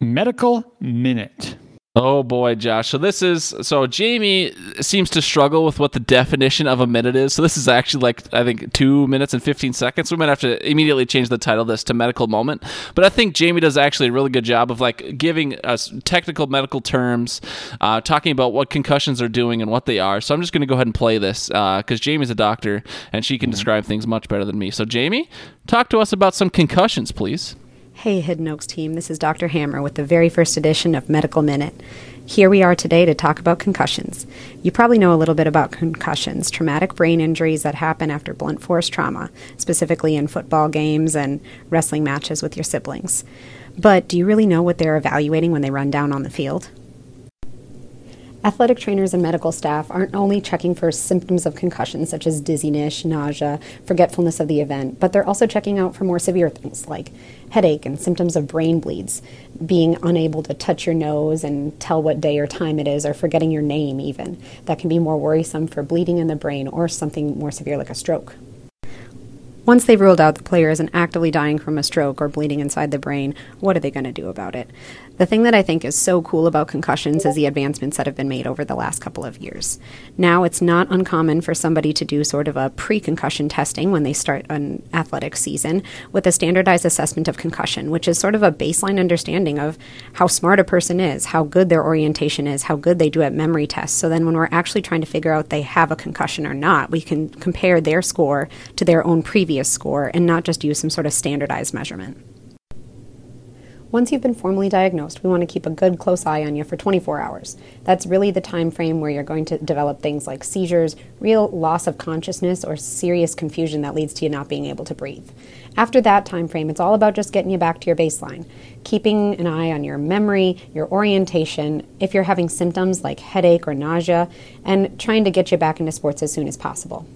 Medical minute. Oh boy, Josh. So this is so Jamie seems to struggle with what the definition of a minute is. So this is actually like I think two minutes and fifteen seconds. We might have to immediately change the title of this to medical moment. But I think Jamie does actually a really good job of like giving us technical medical terms, uh, talking about what concussions are doing and what they are. So I'm just going to go ahead and play this because uh, Jamie's a doctor and she can describe things much better than me. So Jamie, talk to us about some concussions, please. Hey, Hidden Oaks team, this is Dr. Hammer with the very first edition of Medical Minute. Here we are today to talk about concussions. You probably know a little bit about concussions, traumatic brain injuries that happen after blunt force trauma, specifically in football games and wrestling matches with your siblings. But do you really know what they're evaluating when they run down on the field? Athletic trainers and medical staff aren't only checking for symptoms of concussion, such as dizziness, nausea, forgetfulness of the event, but they're also checking out for more severe things like headache and symptoms of brain bleeds, being unable to touch your nose and tell what day or time it is, or forgetting your name, even. That can be more worrisome for bleeding in the brain or something more severe like a stroke. Once they've ruled out the player isn't actively dying from a stroke or bleeding inside the brain, what are they going to do about it? The thing that I think is so cool about concussions is the advancements that have been made over the last couple of years. Now, it's not uncommon for somebody to do sort of a pre concussion testing when they start an athletic season with a standardized assessment of concussion, which is sort of a baseline understanding of how smart a person is, how good their orientation is, how good they do at memory tests. So then, when we're actually trying to figure out they have a concussion or not, we can compare their score to their own previous score and not just use some sort of standardized measurement. Once you've been formally diagnosed, we want to keep a good close eye on you for 24 hours. That's really the time frame where you're going to develop things like seizures, real loss of consciousness, or serious confusion that leads to you not being able to breathe. After that time frame, it's all about just getting you back to your baseline, keeping an eye on your memory, your orientation, if you're having symptoms like headache or nausea, and trying to get you back into sports as soon as possible.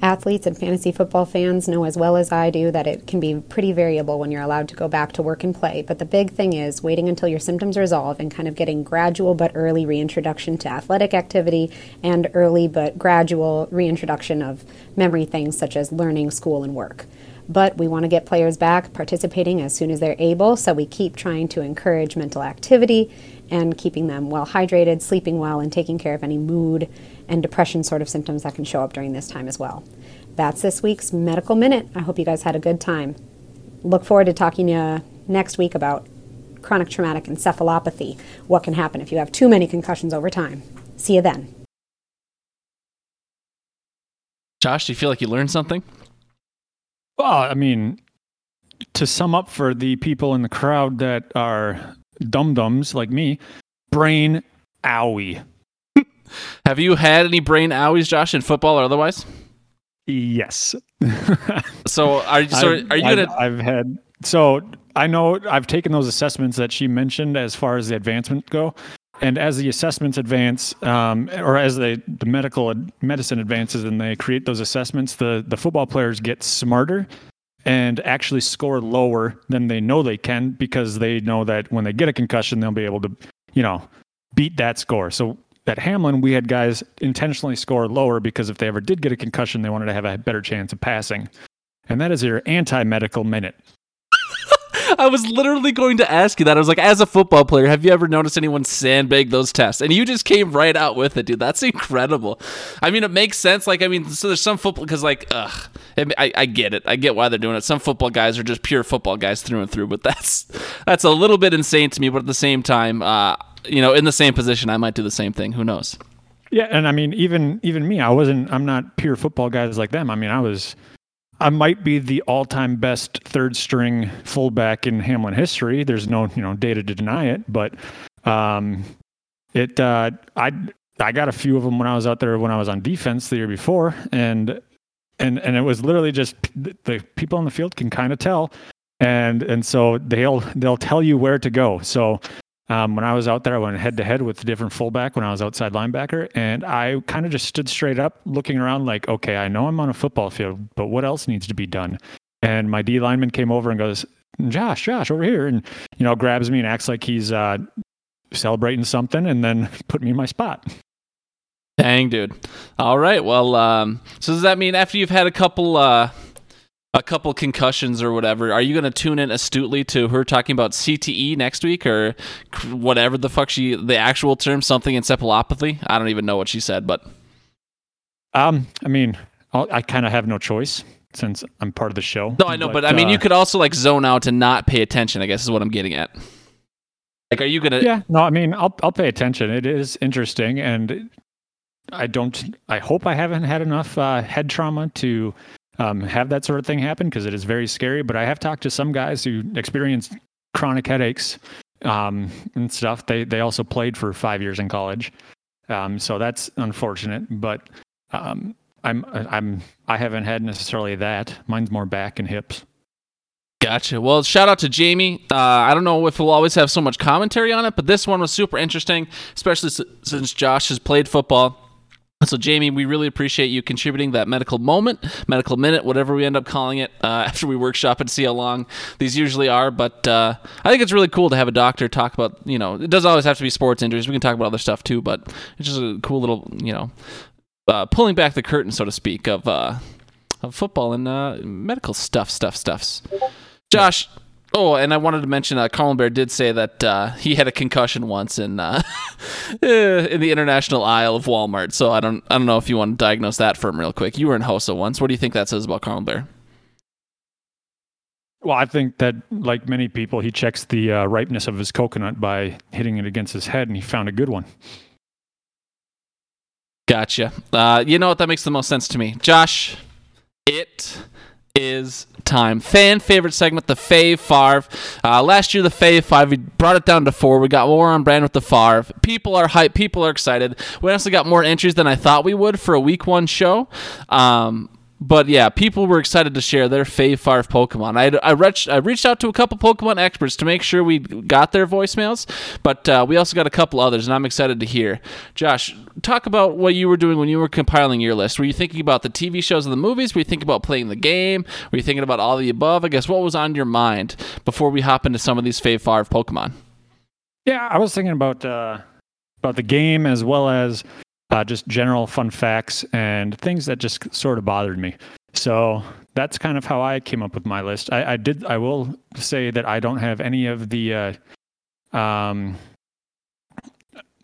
Athletes and fantasy football fans know as well as I do that it can be pretty variable when you're allowed to go back to work and play. But the big thing is waiting until your symptoms resolve and kind of getting gradual but early reintroduction to athletic activity and early but gradual reintroduction of memory things such as learning, school, and work. But we want to get players back participating as soon as they're able, so we keep trying to encourage mental activity and keeping them well hydrated, sleeping well, and taking care of any mood and depression sort of symptoms that can show up during this time as well. That's this week's Medical Minute. I hope you guys had a good time. Look forward to talking to you next week about chronic traumatic encephalopathy, what can happen if you have too many concussions over time. See you then. Josh, do you feel like you learned something? Well, I mean, to sum up for the people in the crowd that are dum dums like me, brain owie. Have you had any brain owies, Josh, in football or otherwise? Yes. *laughs* so are you? So I've, are you I've, gonna? I've had so I know I've taken those assessments that she mentioned as far as the advancement go, and as the assessments advance, um, or as the the medical medicine advances, and they create those assessments, the the football players get smarter and actually score lower than they know they can because they know that when they get a concussion, they'll be able to, you know, beat that score. So at Hamline, we had guys intentionally score lower because if they ever did get a concussion, they wanted to have a better chance of passing. And that is your anti medical minute. *laughs* I was literally going to ask you that. I was like, as a football player, have you ever noticed anyone sandbag those tests? And you just came right out with it, dude. That's incredible. I mean, it makes sense. Like, I mean, so there's some football because, like, ugh, I, I get it. I get why they're doing it. Some football guys are just pure football guys through and through. But *laughs* that's that's a little bit insane to me. But at the same time, uh, you know, in the same position, I might do the same thing. Who knows? Yeah, and I mean, even even me, I wasn't. I'm not pure football guys like them. I mean, I was. I might be the all-time best third string fullback in Hamline history. There's no, you know, data to deny it, but um, it. Uh, I I got a few of them when I was out there when I was on defense the year before, and and and it was literally just the people on the field can kind of tell, and and so they'll they'll tell you where to go. So um, when I was out there, I went head to head with a different fullback when I was outside linebacker, and I kind of just stood straight up, looking around like, okay, I know I'm on a football field, but what else needs to be done? And my D lineman came over and goes, Josh, Josh, over here, and you know, grabs me and acts like he's uh, celebrating something, and then *laughs* put me in my spot. Dang, dude. All right. Well, um, so does that mean after you've had a couple uh, a couple concussions or whatever, are you going to tune in astutely to her talking about CTE next week or whatever the fuck she the actual term something encephalopathy? I don't even know what she said, but Um, I mean, I'll, I kind of have no choice since I'm part of the show. no, I know, but, I mean, uh, you could also like zone out and not pay attention. I guess is what I'm getting at. Like, are you gonna? Yeah, no, I mean, I'll I'll pay attention. It is interesting, and I don't. I hope I haven't had enough uh, head trauma to um, have that sort of thing happen because it is very scary. But I have talked to some guys who experienced chronic headaches um, and stuff. They they also played for five years in college, um, so that's unfortunate. But um, I'm I'm I haven't had necessarily that. Mine's more back and hips. Gotcha. Well, shout out to Jamie. Uh, I don't know if we'll always have so much commentary on it, but this one was super interesting, especially since Josh has played football. So, Jamie, we really appreciate you contributing that medical moment, medical minute, whatever we end up calling it, uh, *laughs* after we workshop and see how long these usually are. But uh, I think it's really cool to have a doctor talk about, you know, it doesn't always have to be sports injuries. We can talk about other stuff too, but it's just a cool little, you know, uh, pulling back the curtain, so to speak, of, uh, of football and uh, medical stuff, stuff, stuffs. Josh. Oh, and I wanted to mention, uh, Colin Bear did say that uh, he had a concussion once in uh, *laughs* in the international aisle of Walmart. So I don't, I don't know if you want to diagnose that for him real quick. You were in HOSA once. What do you think that says about Colin Bear? Well, I think that, like many people, he checks the uh, ripeness of his coconut by hitting it against his head, and he found a good one. Gotcha. Uh, you know what? That makes the most sense to me. Josh, it is time. Fan favorite segment, the Fave Farv. Uh, last year, the Fave Five, we brought it down to four. We got more on brand with the Farv. People are hyped. People are excited. We honestly got more entries than I thought we would for a week one show. Um, but yeah, people were excited to share their Fave Farv Pokemon. I, I, reached, I reached out to a couple Pokemon experts to make sure we got their voicemails, but uh, we also got a couple others, and I'm excited to hear. Josh, talk about what you were doing when you were compiling your list. Were you thinking about the TV shows and the movies? Were you thinking about playing the game? Were you thinking about all the above? I guess what was on your mind before we hop into some of these Fave Farv Pokemon? Yeah, I was thinking about uh, about the game as well as uh, just general fun facts and things that just sort of bothered me. So that's kind of how I came up with my list. I, I did. I will say that I don't have any of the. Uh, um,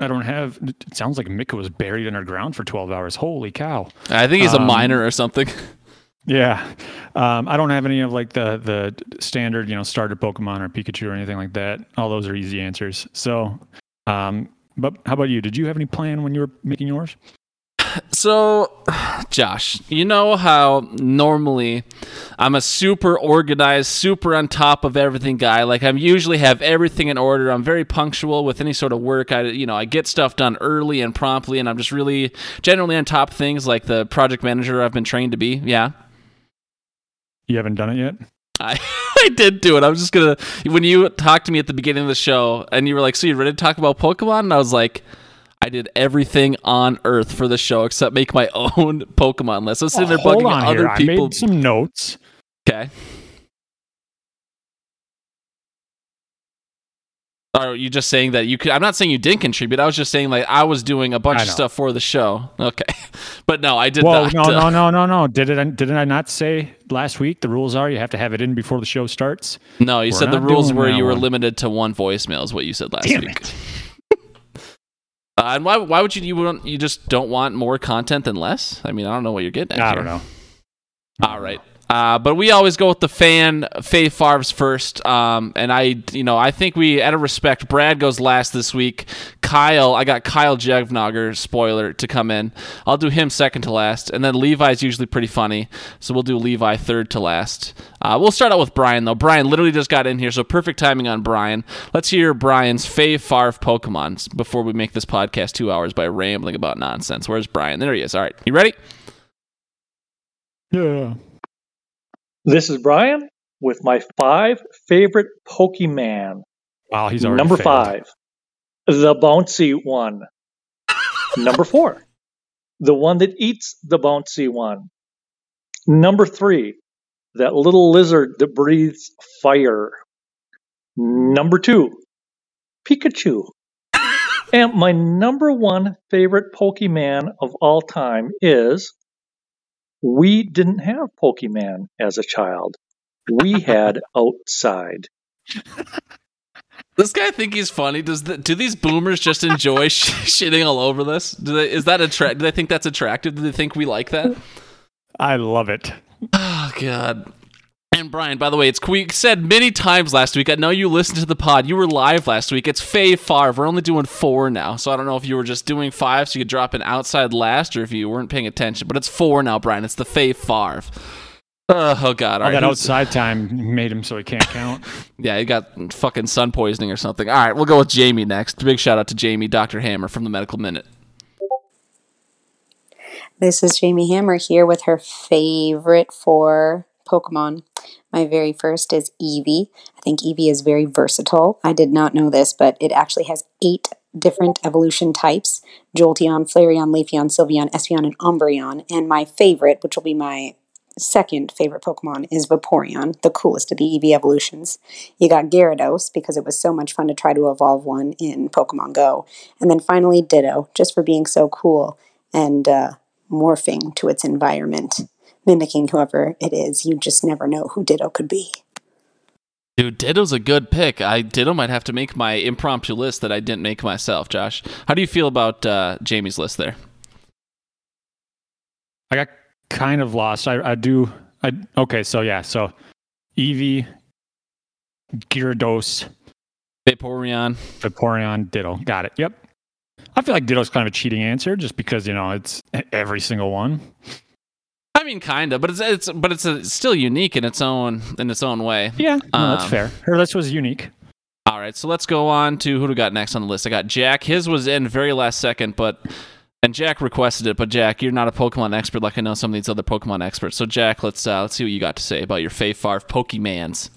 I don't have. It sounds like Mika was buried underground for twelve hours. Holy cow! I think he's a miner or something. *laughs* Yeah, um, I don't have any of like the the standard, you know, starter Pokemon or Pikachu or anything like that. All those are easy answers. So, um, but how about you? Did you have any plan when you were making yours? So, Josh, you know how normally I'm a super organized, super on top of everything guy. Like I'm usually have everything in order. I'm very punctual with any sort of work. I you know, I get stuff done early and promptly and I'm just really generally on top of things like the project manager I've been trained to be. Yeah. You haven't done it yet. I, *laughs* I did do it. I was just gonna when you talked to me at the beginning of the show and you were like, "So you ready to talk about Pokemon?" And I was like, "I did everything on Earth for the show except make my *laughs* own Pokemon list." I was sitting there Oh, bugging other here. I people. made some notes. Okay. Are you just saying that you could? I'm not saying you didn't contribute. I was just saying like I was doing a bunch of stuff for the show. Okay, *laughs* but no, I did Well, not. no, uh, no, no, no, no. Did it? Didn't I not say last week the rules are you have to have it in before the show starts? No, you We're said the rules were you were one. limited to one voicemail. Is what you said last Damn week. *laughs* Uh, and why why would you you you just don't want more content than less? I mean, I don't know what you're getting at. I here. don't know. All right. Uh, but we always go with the fan Faye Favres first. Um, and I, you know, I think we, out of respect, Brad goes last this week. Kyle, I got Kyle Jevnogger, spoiler, to come in. I'll do him second to last. And then Levi's usually pretty funny. So we'll do Levi third to last. Uh, we'll start out with Brian, though. Brian literally just got in here, so perfect timing on Brian. Let's hear Brian's Faye Favre Pokemons before we make this podcast two hours by rambling about nonsense. Where's Brian? There he is. All right. You ready? Yeah. This is Brian with my five favorite Pokemon. Wow, he's already Number failed. five, the bouncy one. Number four, the one that eats the bouncy one. Number three, that little lizard that breathes fire. Number two, Pikachu. and my number one favorite Pokemon of all time is We didn't have Pokemon as a child. We had *laughs* outside. This guy think he's funny. Does the, do these boomers just enjoy sh- *laughs* shitting all over this? Do they, is that attract? Do they think that's attractive? Do they think we like that? I love it. Oh God. And Brian, by the way, it's we said many times last week. I know you listened to the pod. You were live last week. It's Fave Favre. We're only doing four now, so I don't know if you were just doing five so you could drop an outside last, or if you weren't paying attention. But it's four now, Brian. It's the Fave Favre. Uh, oh God! All All right, that outside time made him so he can't count. *laughs* Yeah, he got fucking sun poisoning or something. All right, we'll go with Jamie next. Big shout out to Jamie, Doctor Hammer from the Medical Minute. This is Jamie Hammer here with her favorite four Pokemon. My very first is Eevee. I think Eevee is very versatile. I did not know this, but it actually has eight different evolution types Jolteon, Flareon, Leafeon, Sylveon, Espeon, and Umbreon. And my favorite, which will be my second favorite Pokemon, is Vaporeon, the coolest of the Eevee evolutions. You got Gyarados because it was so much fun to try to evolve one in Pokemon Go. And then finally Ditto, just for being so cool and uh, morphing to its environment, mimicking whoever it is. You just never know who Ditto could be. Dude, Ditto's a good pick. I Ditto might have to make my impromptu list that I didn't make myself. Josh, how do you feel about uh, Jamie's list there? I got kind of lost. I, I do. I okay. So yeah. So Eevee, Gyarados, Vaporeon. Vaporeon, Ditto. Got it. Yep. I feel like Ditto's kind of a cheating answer, just because you know it's every single one. I mean, kinda, but it's it's but it's, uh still unique in its own in its own way. Yeah, no, that's Um, fair. Her list was unique. All right, so let's go on to who do we got next on the list. I got Jack. His was in very last second, but and Jack requested it. But Jack, you're not a Pokemon expert like I know some of these other Pokemon experts. So Jack, let's uh, let's see what you got to say about your Fave Farf Pokemans.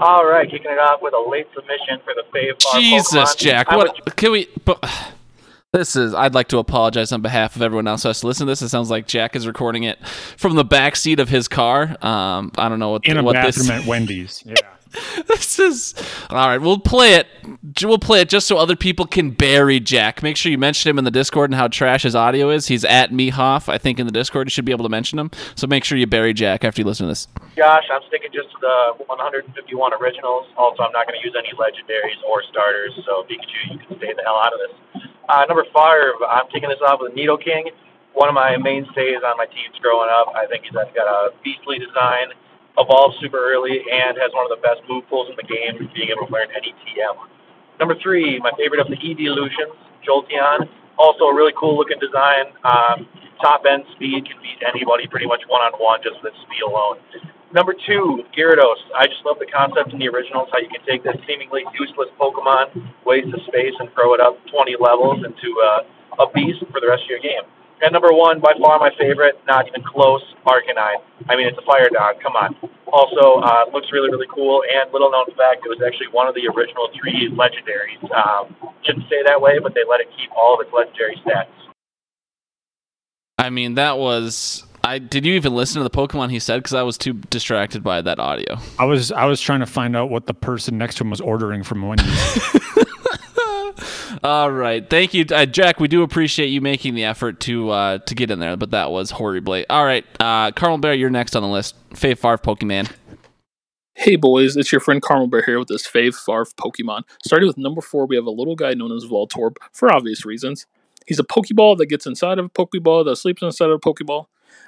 All right, kicking it off with a late submission for the Fave Bar Jesus, Pokemon. Jack, what would- can we? But, this is. I'd like to apologize on behalf of everyone else who has to listen to this. It sounds like Jack is recording it from the back seat of his car. Um, I don't know what In a what bathroom this. at *laughs* Wendy's. Yeah. this is all right. We'll play it. We'll play it just so other people can bury Jack. Make sure you mention him in the Discord and how trash his audio is. He's at Mehoff, I think, in the Discord. You should be able to mention him. So make sure you bury Jack after you listen to this. Josh, I'm sticking just to the 151 originals. Also, I'm not going to use any legendaries or starters, so Pikachu, you can stay the hell out of this. Uh, number five, I'm taking this off with the King, One of my mainstays on my teams growing up. I think he's got a beastly design, evolves super early, and has one of the best move pools in the game, being able to learn any TM. Number three, my favorite of the Eeveelutions, Jolteon. Also a really cool looking design. Um, top end speed can beat anybody pretty much one on one just with speed alone. Number two, Gyarados. I just love the concept in the originals, how you can take this seemingly useless Pokemon, waste the space, and throw it up 20 levels into uh, a beast for the rest of your game. And number one, by far my favorite, not even close, Arcanine. I mean, it's a fire dog. Come on. Also, uh, looks really, really cool. And little known fact, it was actually one of the original three legendaries. Um, shouldn't say that way, but they let it keep all of its legendary stats. I mean, that was. I did you even listen to the Pokemon he said? Because I was too distracted by that audio. I was I was trying to find out what the person next to him was ordering from Wendy's. *laughs* All right, thank you, uh, Jack. We do appreciate you making the effort to uh, to get in there, but that was horribly. All right, uh, Carl Bear, you're next on the list. Fave Farf Pokemon. Hey boys, it's your friend Carmel Bear here with this fave farf Pokemon. Starting with number four, we have a little guy known as Voltorb, for obvious reasons. He's a Pokeball that gets inside of a Pokeball that sleeps inside of a Pokeball.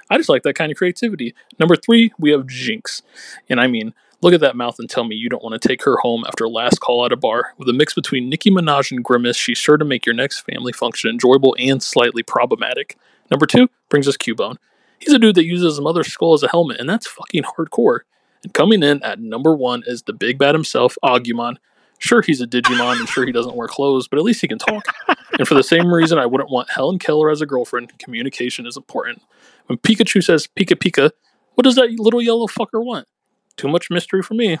I just like that kind of creativity. Number three, we have Jynx. And I mean, look at that mouth and tell me you don't want to take her home after last call at a bar. With a mix between Nicki Minaj and Grimace, she's sure to make your next family function enjoyable and slightly problematic. Number two brings us Cubone. He's a dude that uses his mother's skull as a helmet, and that's fucking hardcore. And coming in at number one is the big bad himself, Agumon. Sure, he's a Digimon, and sure, he doesn't wear clothes, but at least he can talk. and for the same reason I wouldn't want Helen Keller as a girlfriend, communication is important. When Pikachu says Pika Pika, what does that little yellow fucker want? Too much mystery for me.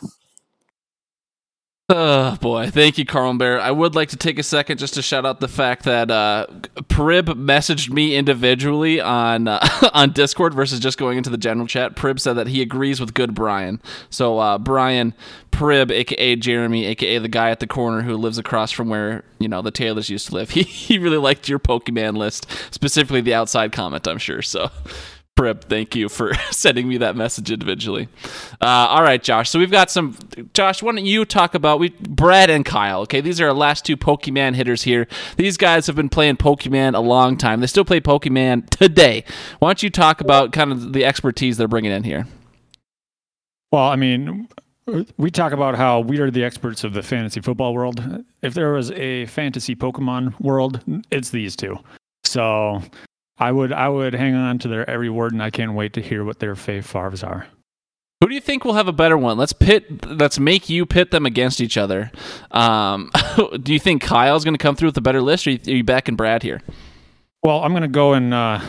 Oh boy, thank you, Carl Bear. I would like to take a second just to shout out the fact that uh, Prib messaged me individually on uh, *laughs* on Discord versus just going into the general chat. Prib said that he agrees with good Brian. So uh, Brian Prib, aka Jeremy, aka the guy at the corner who lives across from where you know the Taylors used to live. *laughs* He he really liked your Pokemon list, specifically the outside comment. I'm sure. So Prib, thank you for *laughs* sending me that message individually. Uh, all right, Josh. So we've got some. Josh, why don't you talk about we Brad and Kyle? Okay, these are our last two Pokemon hitters here. These guys have been playing Pokemon a long time. They still play Pokemon today. Why don't you talk about kind of the expertise they're bringing in here? Well, I mean, we talk about how we are the experts of the fantasy football world. If there was a fantasy Pokemon world, it's these two. So I would I would hang on to their every word, and I can't wait to hear what their fave farves are. Who do you think will have a better one? Let's pit. Let's make you pit them against each other. Um, *laughs* do you think Kyle's going to come through with a better list, or are you, back in Brad here? Well, I'm going to go and uh,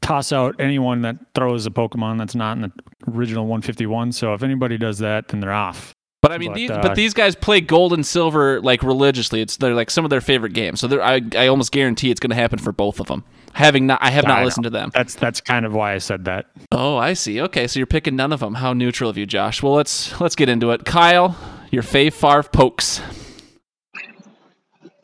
toss out anyone that throws a Pokemon that's not in the original 151. So if anybody does that, then they're off. But I mean, but, these, uh, but these guys play gold and silver like religiously. It's they're like some of their favorite games. So I I almost guarantee it's going to happen for both of them. Having not, I have not I listened know. to them. That's that's kind of why I said that. Oh, I see. Okay, so you're picking none of them. How neutral of you, Josh. Well, let's let's get into it. Kyle, your fave farv pokes.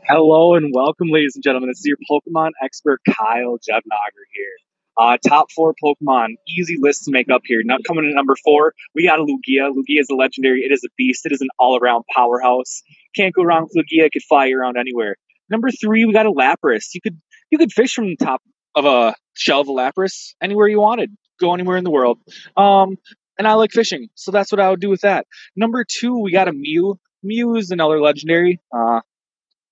Hello and welcome, ladies and gentlemen. This is your Pokemon expert, Kyle Jevnager here. Uh, top four Pokemon, easy list to make up here. Not coming in number four, we got a Lugia. Lugia is a legendary. It is a beast. It is an all-around powerhouse. Can't go wrong with Lugia. It could fly around anywhere. Number three, we got a Lapras. You could you could fish from the top of a shell of a Lapras anywhere you wanted. Go anywhere in the world. Um, and I like fishing, so that's what I would do with that. Number two, we got a Mew. Mew is another legendary. Uh,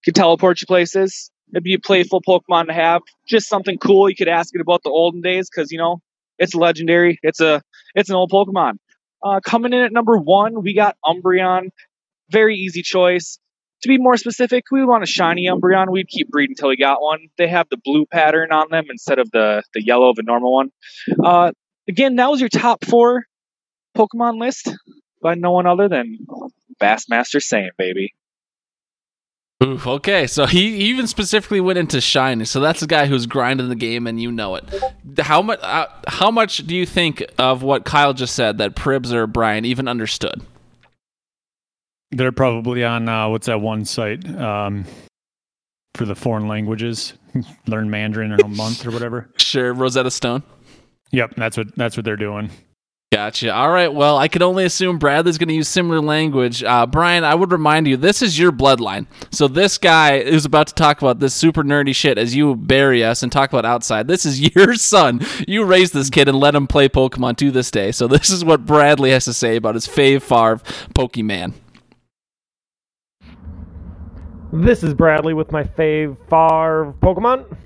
could teleport you places. It'd be a playful Pokemon to have. Just something cool. You could ask it about the olden days because you know it's legendary. It's a it's an old Pokemon. Uh, coming in at number one, we got Umbreon. Very easy choice. To be more specific, we want a shiny Umbreon. We'd keep breeding until we got one. They have the blue pattern on them instead of the the yellow of a normal one. Uh, again, that was your top four Pokemon list by no one other than Bassmaster Saiyan, baby. Oof, okay, so he even specifically went into shiny. So that's a guy who's grinding the game, and you know it. How much? Uh, how much do you think of what Kyle just said that Pribs or Brian even understood? They're probably on uh, what's that one site um, for the foreign languages? *laughs* Learn Mandarin in a month or whatever. *laughs* Sure, Rosetta Stone. Yep, that's what that's what they're doing. Gotcha. All right. Well, I can only assume Bradley's going to use similar language. Uh, Brian, I would remind you, this is your bloodline. So this guy is about to talk about this super nerdy shit as you bury us and talk about outside. This is *laughs* your son. You raised this kid and let him play Pokemon to this day. So this is what Bradley has to say about his fave farv Pokemon. This is Bradley with my fave farv Pokemon.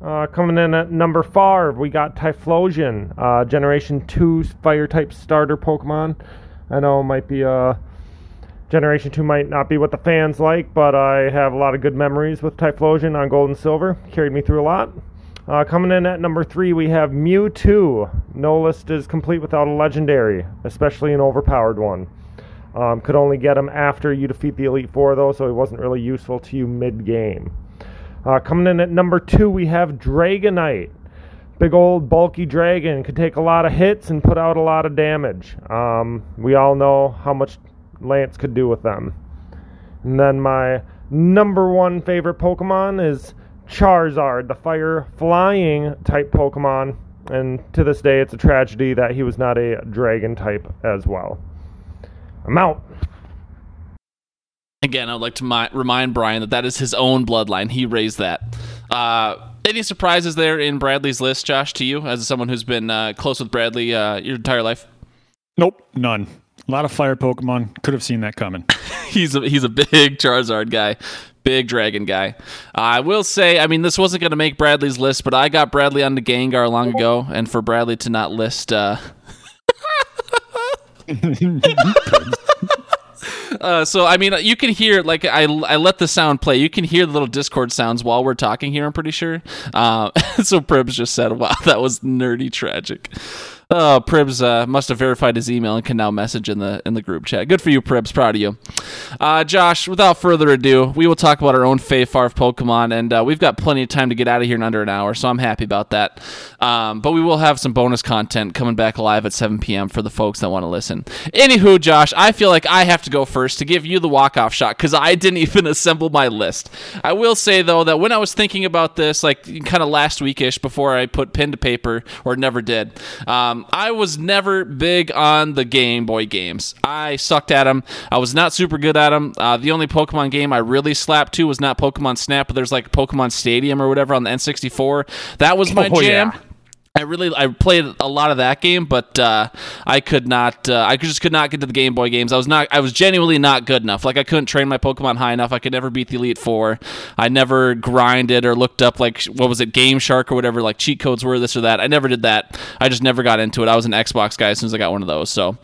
Uh, coming in at number five, we got Typhlosion, uh, Generation 2 Fire type starter Pokemon. I know it might be. Uh, Generation 2 might not be what the fans like, but I have a lot of good memories with Typhlosion on Gold and Silver. Carried me through a lot. Uh, coming in at number 3, we have Mewtwo. No list is complete without a legendary, especially an overpowered one. Um, could only get him after you defeat the Elite Four, though, so he wasn't really useful to you mid game. Uh, coming in at number two, we have Dragonite. Big old bulky dragon could take a lot of hits and put out a lot of damage. Um, we all know how much Lance could do with them. And then my number one favorite Pokemon is Charizard, the fire flying type Pokemon. And to this day, it's a tragedy that he was not a dragon type as well. I'm out. Again, I'd like to mi- remind Brian that that is his own bloodline. He raised that. Uh, any surprises there in Bradley's list, Josh, to you as someone who's been uh, close with Bradley uh, your entire life? Nope, none. A lot of fire Pokemon. Could have seen that coming. *laughs* he's a, he's a big Charizard guy, big dragon guy. I will say, I mean, this wasn't going to make Bradley's list, but I got Bradley on the Gengar long ago, and for Bradley to not list. Uh, *laughs* *laughs* Uh, so I mean, you can hear like I I let the sound play. You can hear the little Discord sounds while we're talking here. I'm pretty sure. Uh, *laughs* so Pribs just said, "Wow, *laughs* that was nerdy tragic." Oh, Pribs uh, must have verified his email and can now message in the in the group chat. Good for you, Pribs. Proud of you. Uh, Josh, without further ado, we will talk about our own Fae Farf Pokemon, and uh, we've got plenty of time to get out of here in under an hour, so I'm happy about that. Um, but we will have some bonus content coming back live at 7 p.m. for the folks that want to listen. Anywho, Josh, I feel like I have to go first to give you the walk-off shot because I didn't *laughs* even assemble my list. I will say though that when I was thinking about this, like kind of last weekish before I put pen to paper, or never did. Um, I was never big on the Game Boy games. I sucked at them. I was not super good at them. Uh, the only Pokemon game I really slapped to was not Pokemon Snap, but there's like Pokemon Stadium or whatever on the N64. That was my *laughs* Oh, jam. yeah. I really I played a lot of that game, but uh, I could not. Uh, I just could not get to the Game Boy games. I was not. I was genuinely not good enough. Like I couldn't train my Pokemon high enough. I could never beat the Elite Four. I never grinded or looked up like what was it, Game Shark or whatever, like cheat codes were this or that. I never did that. I just never got into it. I was an Xbox guy as soon as I got one of those. So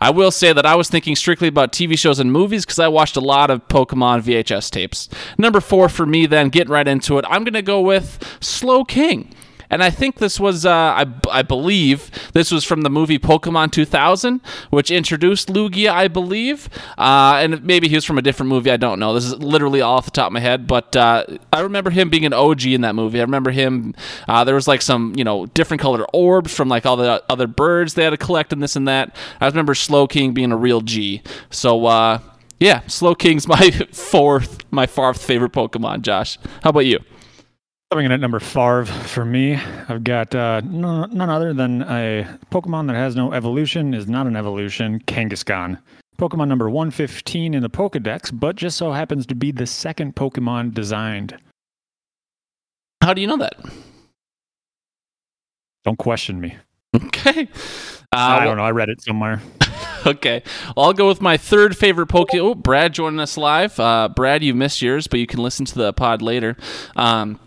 I will say that I was thinking strictly about TV shows and movies because I watched a lot of Pokemon VHS tapes. Number four for me, then getting right into it, I'm gonna go with Slowking. And I think this was, uh, I, I believe, this was from the movie Pokemon 2000, which introduced Lugia, I believe. Uh, and maybe he was from a different movie, I don't know. This is literally all off the top of my head. But uh, I remember him being an OG in that movie. I remember him, uh, there was like some, you know, different colored orbs from like all the other birds they had to collect and this and that. I remember Slowking being a real G. So, uh, yeah, Slowking's *laughs* my fourth, my fourth favorite Pokemon, Josh. How about you? Coming in at number five for me, I've got uh, no, none other than a Pokemon that has no evolution, is not an evolution, Kangaskhan. Pokemon number 115 in the Pokedex, but just so happens to be the second Pokemon designed. How do you know that? Don't question me. Okay. Uh, I don't know. I read it somewhere. *laughs* okay. Well, I'll go with my third favorite Poke. Oh, Brad joining us live. Uh, Brad, you missed yours, but you can listen to the pod later. Um,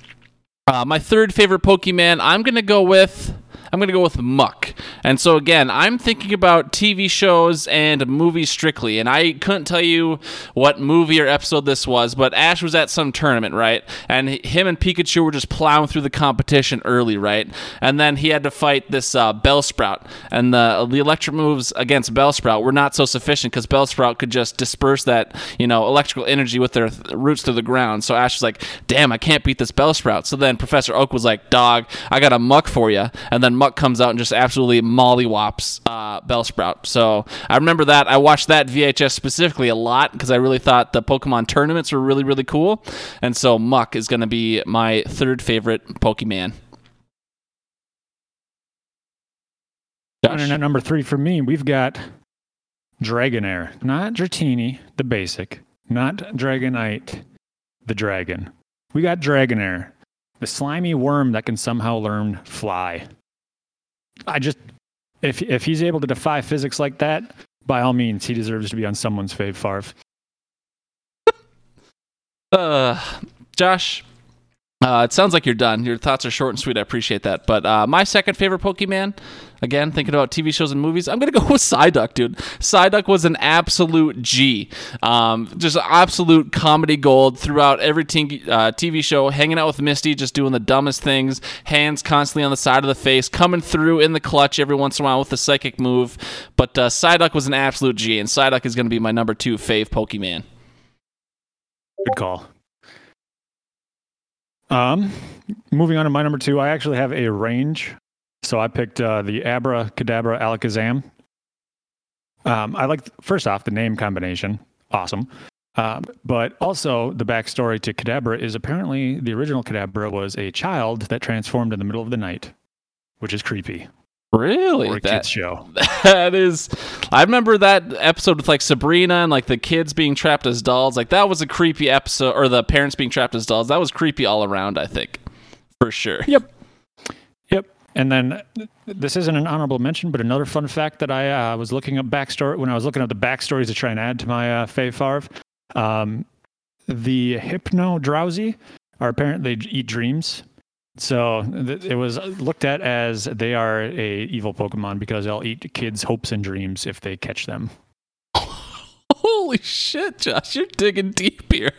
uh, my third favorite Pokemon, I'm gonna go with. I'm gonna go with Muk. And so again, I'm thinking about TV shows and movies strictly, and I couldn't tell you what movie or episode this was, but Ash was at some tournament, right? And him and Pikachu were just plowing through the competition early, right? And then he had to fight this uh, Bellsprout, and the the electric moves against Bellsprout were not so sufficient because Bellsprout could just disperse that you know electrical energy with their th- roots through the ground. So Ash was like, "Damn, I can't beat this Bellsprout." So then Professor Oak was like, "Dog, I got a Muk for you," and then Muk comes out and just absolutely mollywops uh, Bellsprout. So I remember that. I watched that VHS specifically a lot because I really thought the Pokemon tournaments were really really cool, and so Muk is going to be my third favorite Pokemon. And at number three for me, we've got Dragonair. Not Dratini, the basic. Not Dragonite, the dragon. We got Dragonair, the slimy worm that can somehow learn fly. I just, if if he's able to defy physics like that, by all means, he deserves to be on someone's fave farf. Uh, Josh, uh, it sounds like you're done. Your thoughts are short and sweet. I appreciate that. But uh, my second favorite Pokemon, again, thinking about TV shows and movies, I'm going *laughs* to go with Psyduck, dude. Psyduck was an absolute G. Um, just absolute comedy gold throughout every te- uh, TV show, hanging out with Misty, just doing the dumbest things, hands constantly on the side of the face, coming through in the clutch every once in a while with a psychic move. But uh, Psyduck was an absolute G, and Psyduck is going to be my number two fave Pokemon. Good call. Um, moving on to my number two, I actually have a range. So I picked uh, the Abra Kadabra Alakazam. Um, I like, first off, the name combination. Awesome. Um, but also, the backstory to Kadabra is apparently the original Kadabra was a child that transformed in the middle of the night, which is creepy. Really? That- kids show. *laughs* that is i remember that episode with like sabrina and like the kids being trapped as dolls like that was a creepy episode or the parents being trapped as dolls that was creepy all around i think for sure Yep. Yep. And then this isn't an honorable mention, but another fun fact that I uh, was looking up backstory when I was looking up the backstories to try and add to my uh, Fave Farv. Um, the Hypno Drowzee are apparently they eat dreams. So th- it was looked at as they are a evil Pokemon because they'll eat kids' hopes and dreams if they catch them. *laughs* holy shit josh you're digging deep here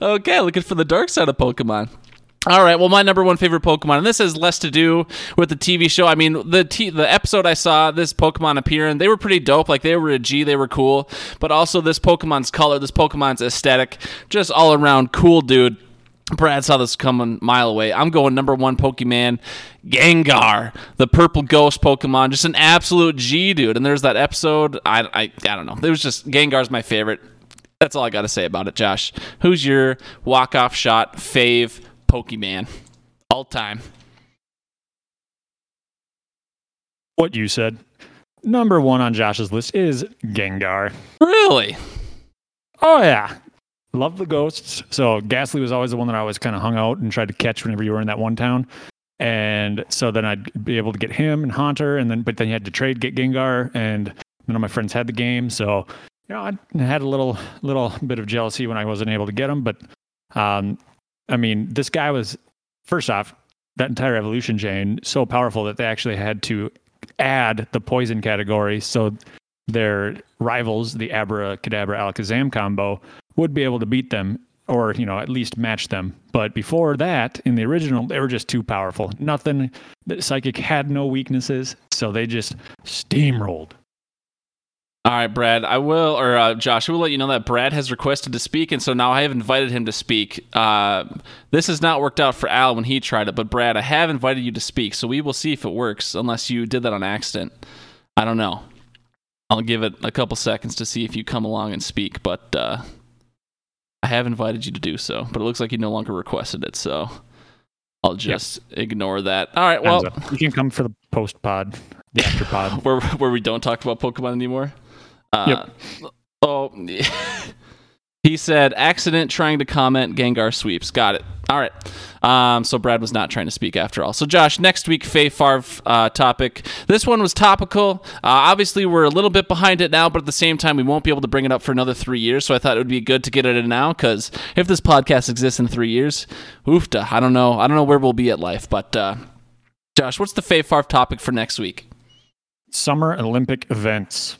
okay looking for the dark side of pokemon All right. Well, my number one favorite Pokemon, and this has less to do with the TV show. I mean, the t- the episode I saw, this Pokemon appearing, they were pretty dope. Like they were a G, they were cool. But also this Pokemon's color, this Pokemon's aesthetic, just all around cool, dude. Brad saw this coming a mile away. I'm going number one Pokemon, Gengar, the purple ghost Pokemon, just an absolute G, dude. And there's that episode. I, I, I don't know. It was just Gengar's my favorite. That's all I got to say about it, Josh. Who's your walk off shot fave Pokemon all time? What you said. Number one on Josh's list is Gengar. Really? Oh yeah. Love the ghosts. So Gastly was always the one that I always kind of hung out and tried to catch whenever you were in that one town. And so then I'd be able to get him and Haunter, and then but then you had to trade get Gengar, and none of my friends had the game, so you know I had a little little bit of jealousy when I wasn't able to get him. But um, I mean, this guy was first off that entire evolution chain so powerful that they actually had to add the poison category so their rivals, the Abra Kadabra Alakazam combo, would be able to beat them or you know at least match them. But before that, in the original, they were just too powerful. Nothing. The psychic had no weaknesses, so they just steamrolled. All right, Brad. I will, or uh, Josh, I will let you know that Brad has requested to speak, and so now I have invited him to speak. Uh, this has not worked out for Al when he tried it, but Brad, I have invited you to speak, so we will see if it works, unless you did that on accident. I don't know. I'll give it a couple seconds to see if you come along and speak, but uh, I have invited you to do so. But it looks like you no longer requested it, so I'll just ignore that. All right, well, you can come for the post pod, the after pod. *laughs* where where we don't talk about Pokemon anymore. Uh, Oh, *laughs* he said accident trying to comment Gengar sweeps. Got it. All right. Um, so Brad was not trying to speak after all. So Josh, next week Faye Farv uh, topic. This one was topical. Uh, obviously, we're a little bit behind it now, but at the same time, we won't be able to bring it up for another three years. So I thought it would be good to get it in now because if this podcast exists in three years, oofta. I don't know. I don't know where we'll be at life, but uh, Josh, what's the Faye Farv topic for next week? Summer Olympic events.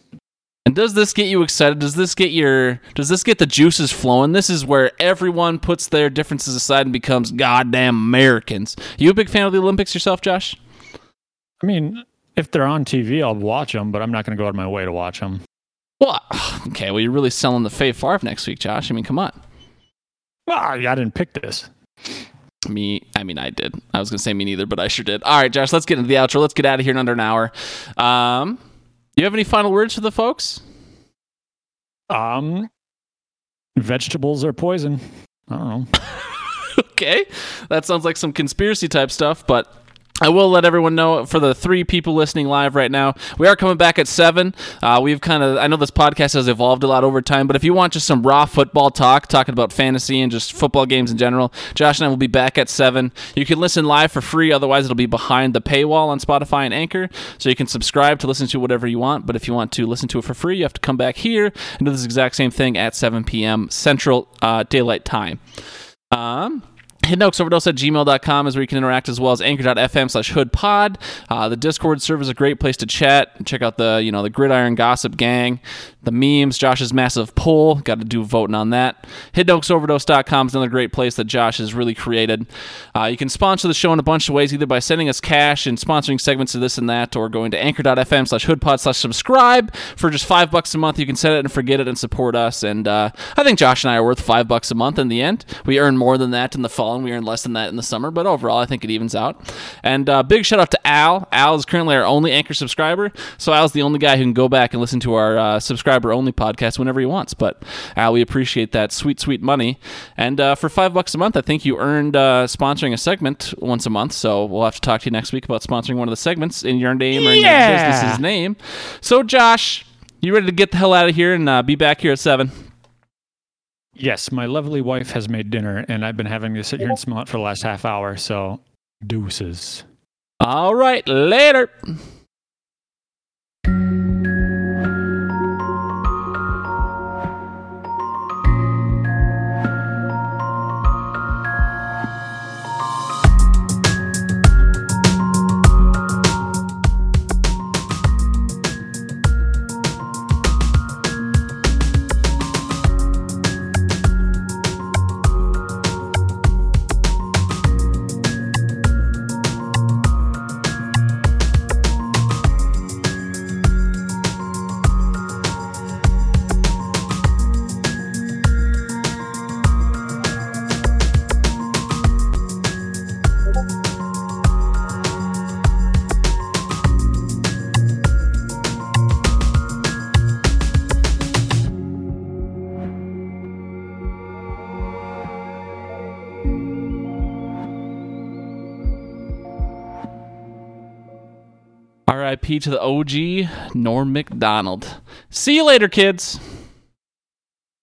And does this get you excited? Does this get your does this get the juices flowing? This is where everyone puts their differences aside and becomes goddamn Americans. You a big fan of the Olympics yourself, Josh? I mean, if they're on TV, I'll watch them, but I'm not going to go out of my way to watch them. Well, *sighs* okay, well you're really selling the Faye Farv next week, Josh. I mean, come on. Well, I didn't pick this. Me, I mean, I did. I was gonna say me neither, but I sure did. All right, Josh, let's get into the outro. Let's get out of here in under an hour. Um, you have any final words for the folks? Um, vegetables are poison. I don't know. *laughs* okay, that sounds like some conspiracy type stuff, but I will let everyone know for the three people listening live right now, we are coming back at seven. Uh, we've kind of, I know this podcast has evolved a lot over time, but if you want just some raw football talk, talking about fantasy and just football games in general, Josh and I will be back at seven. You can listen live for free, otherwise, it'll be behind the paywall on Spotify and Anchor. So you can subscribe to listen to whatever you want, but if you want to listen to it for free, you have to come back here and do this exact same thing at 7 p.m. Central uh, Daylight Time. Um, HiddenOaksOverdose at gmail.com is where you can interact as well as anchor.fm slash hoodpod. Uh, the Discord server is a great place to chat. Check out the, you know, the Gridiron Gossip Gang, the memes, Josh's massive poll. Got to do voting on that. HiddenOaksOverdose.com is another great place that Josh has really created. Uh, you can sponsor the show in a bunch of ways, either by sending us cash and sponsoring segments of this and that, or going to anchor.fm slash hoodpod slash subscribe for just five bucks a month. You can set it and forget it and support us. And uh, I think Josh and I are worth five bucks a month in the end. We earn more than that in the fall and we earn less than that in the summer, but overall, I think it evens out. And uh, big shout out to Al. Al is currently our only Anchor subscriber, so Al's the only guy who can go back and listen to our uh, subscriber only podcast whenever he wants. But Al, we appreciate that sweet, sweet money. And uh, for five bucks a month, I think you earned uh, sponsoring a segment once a month. So we'll have to talk to you next week about sponsoring one of the segments in your name or in Yeah. your business's name. So, Josh, you ready to get the hell out of here and uh, be back here at seven? Yes, my lovely wife has made dinner, and I've been having to sit here and smell it for the last half hour. So, deuces. All right, later. RIP to the OG, Norm Macdonald. See you later, kids.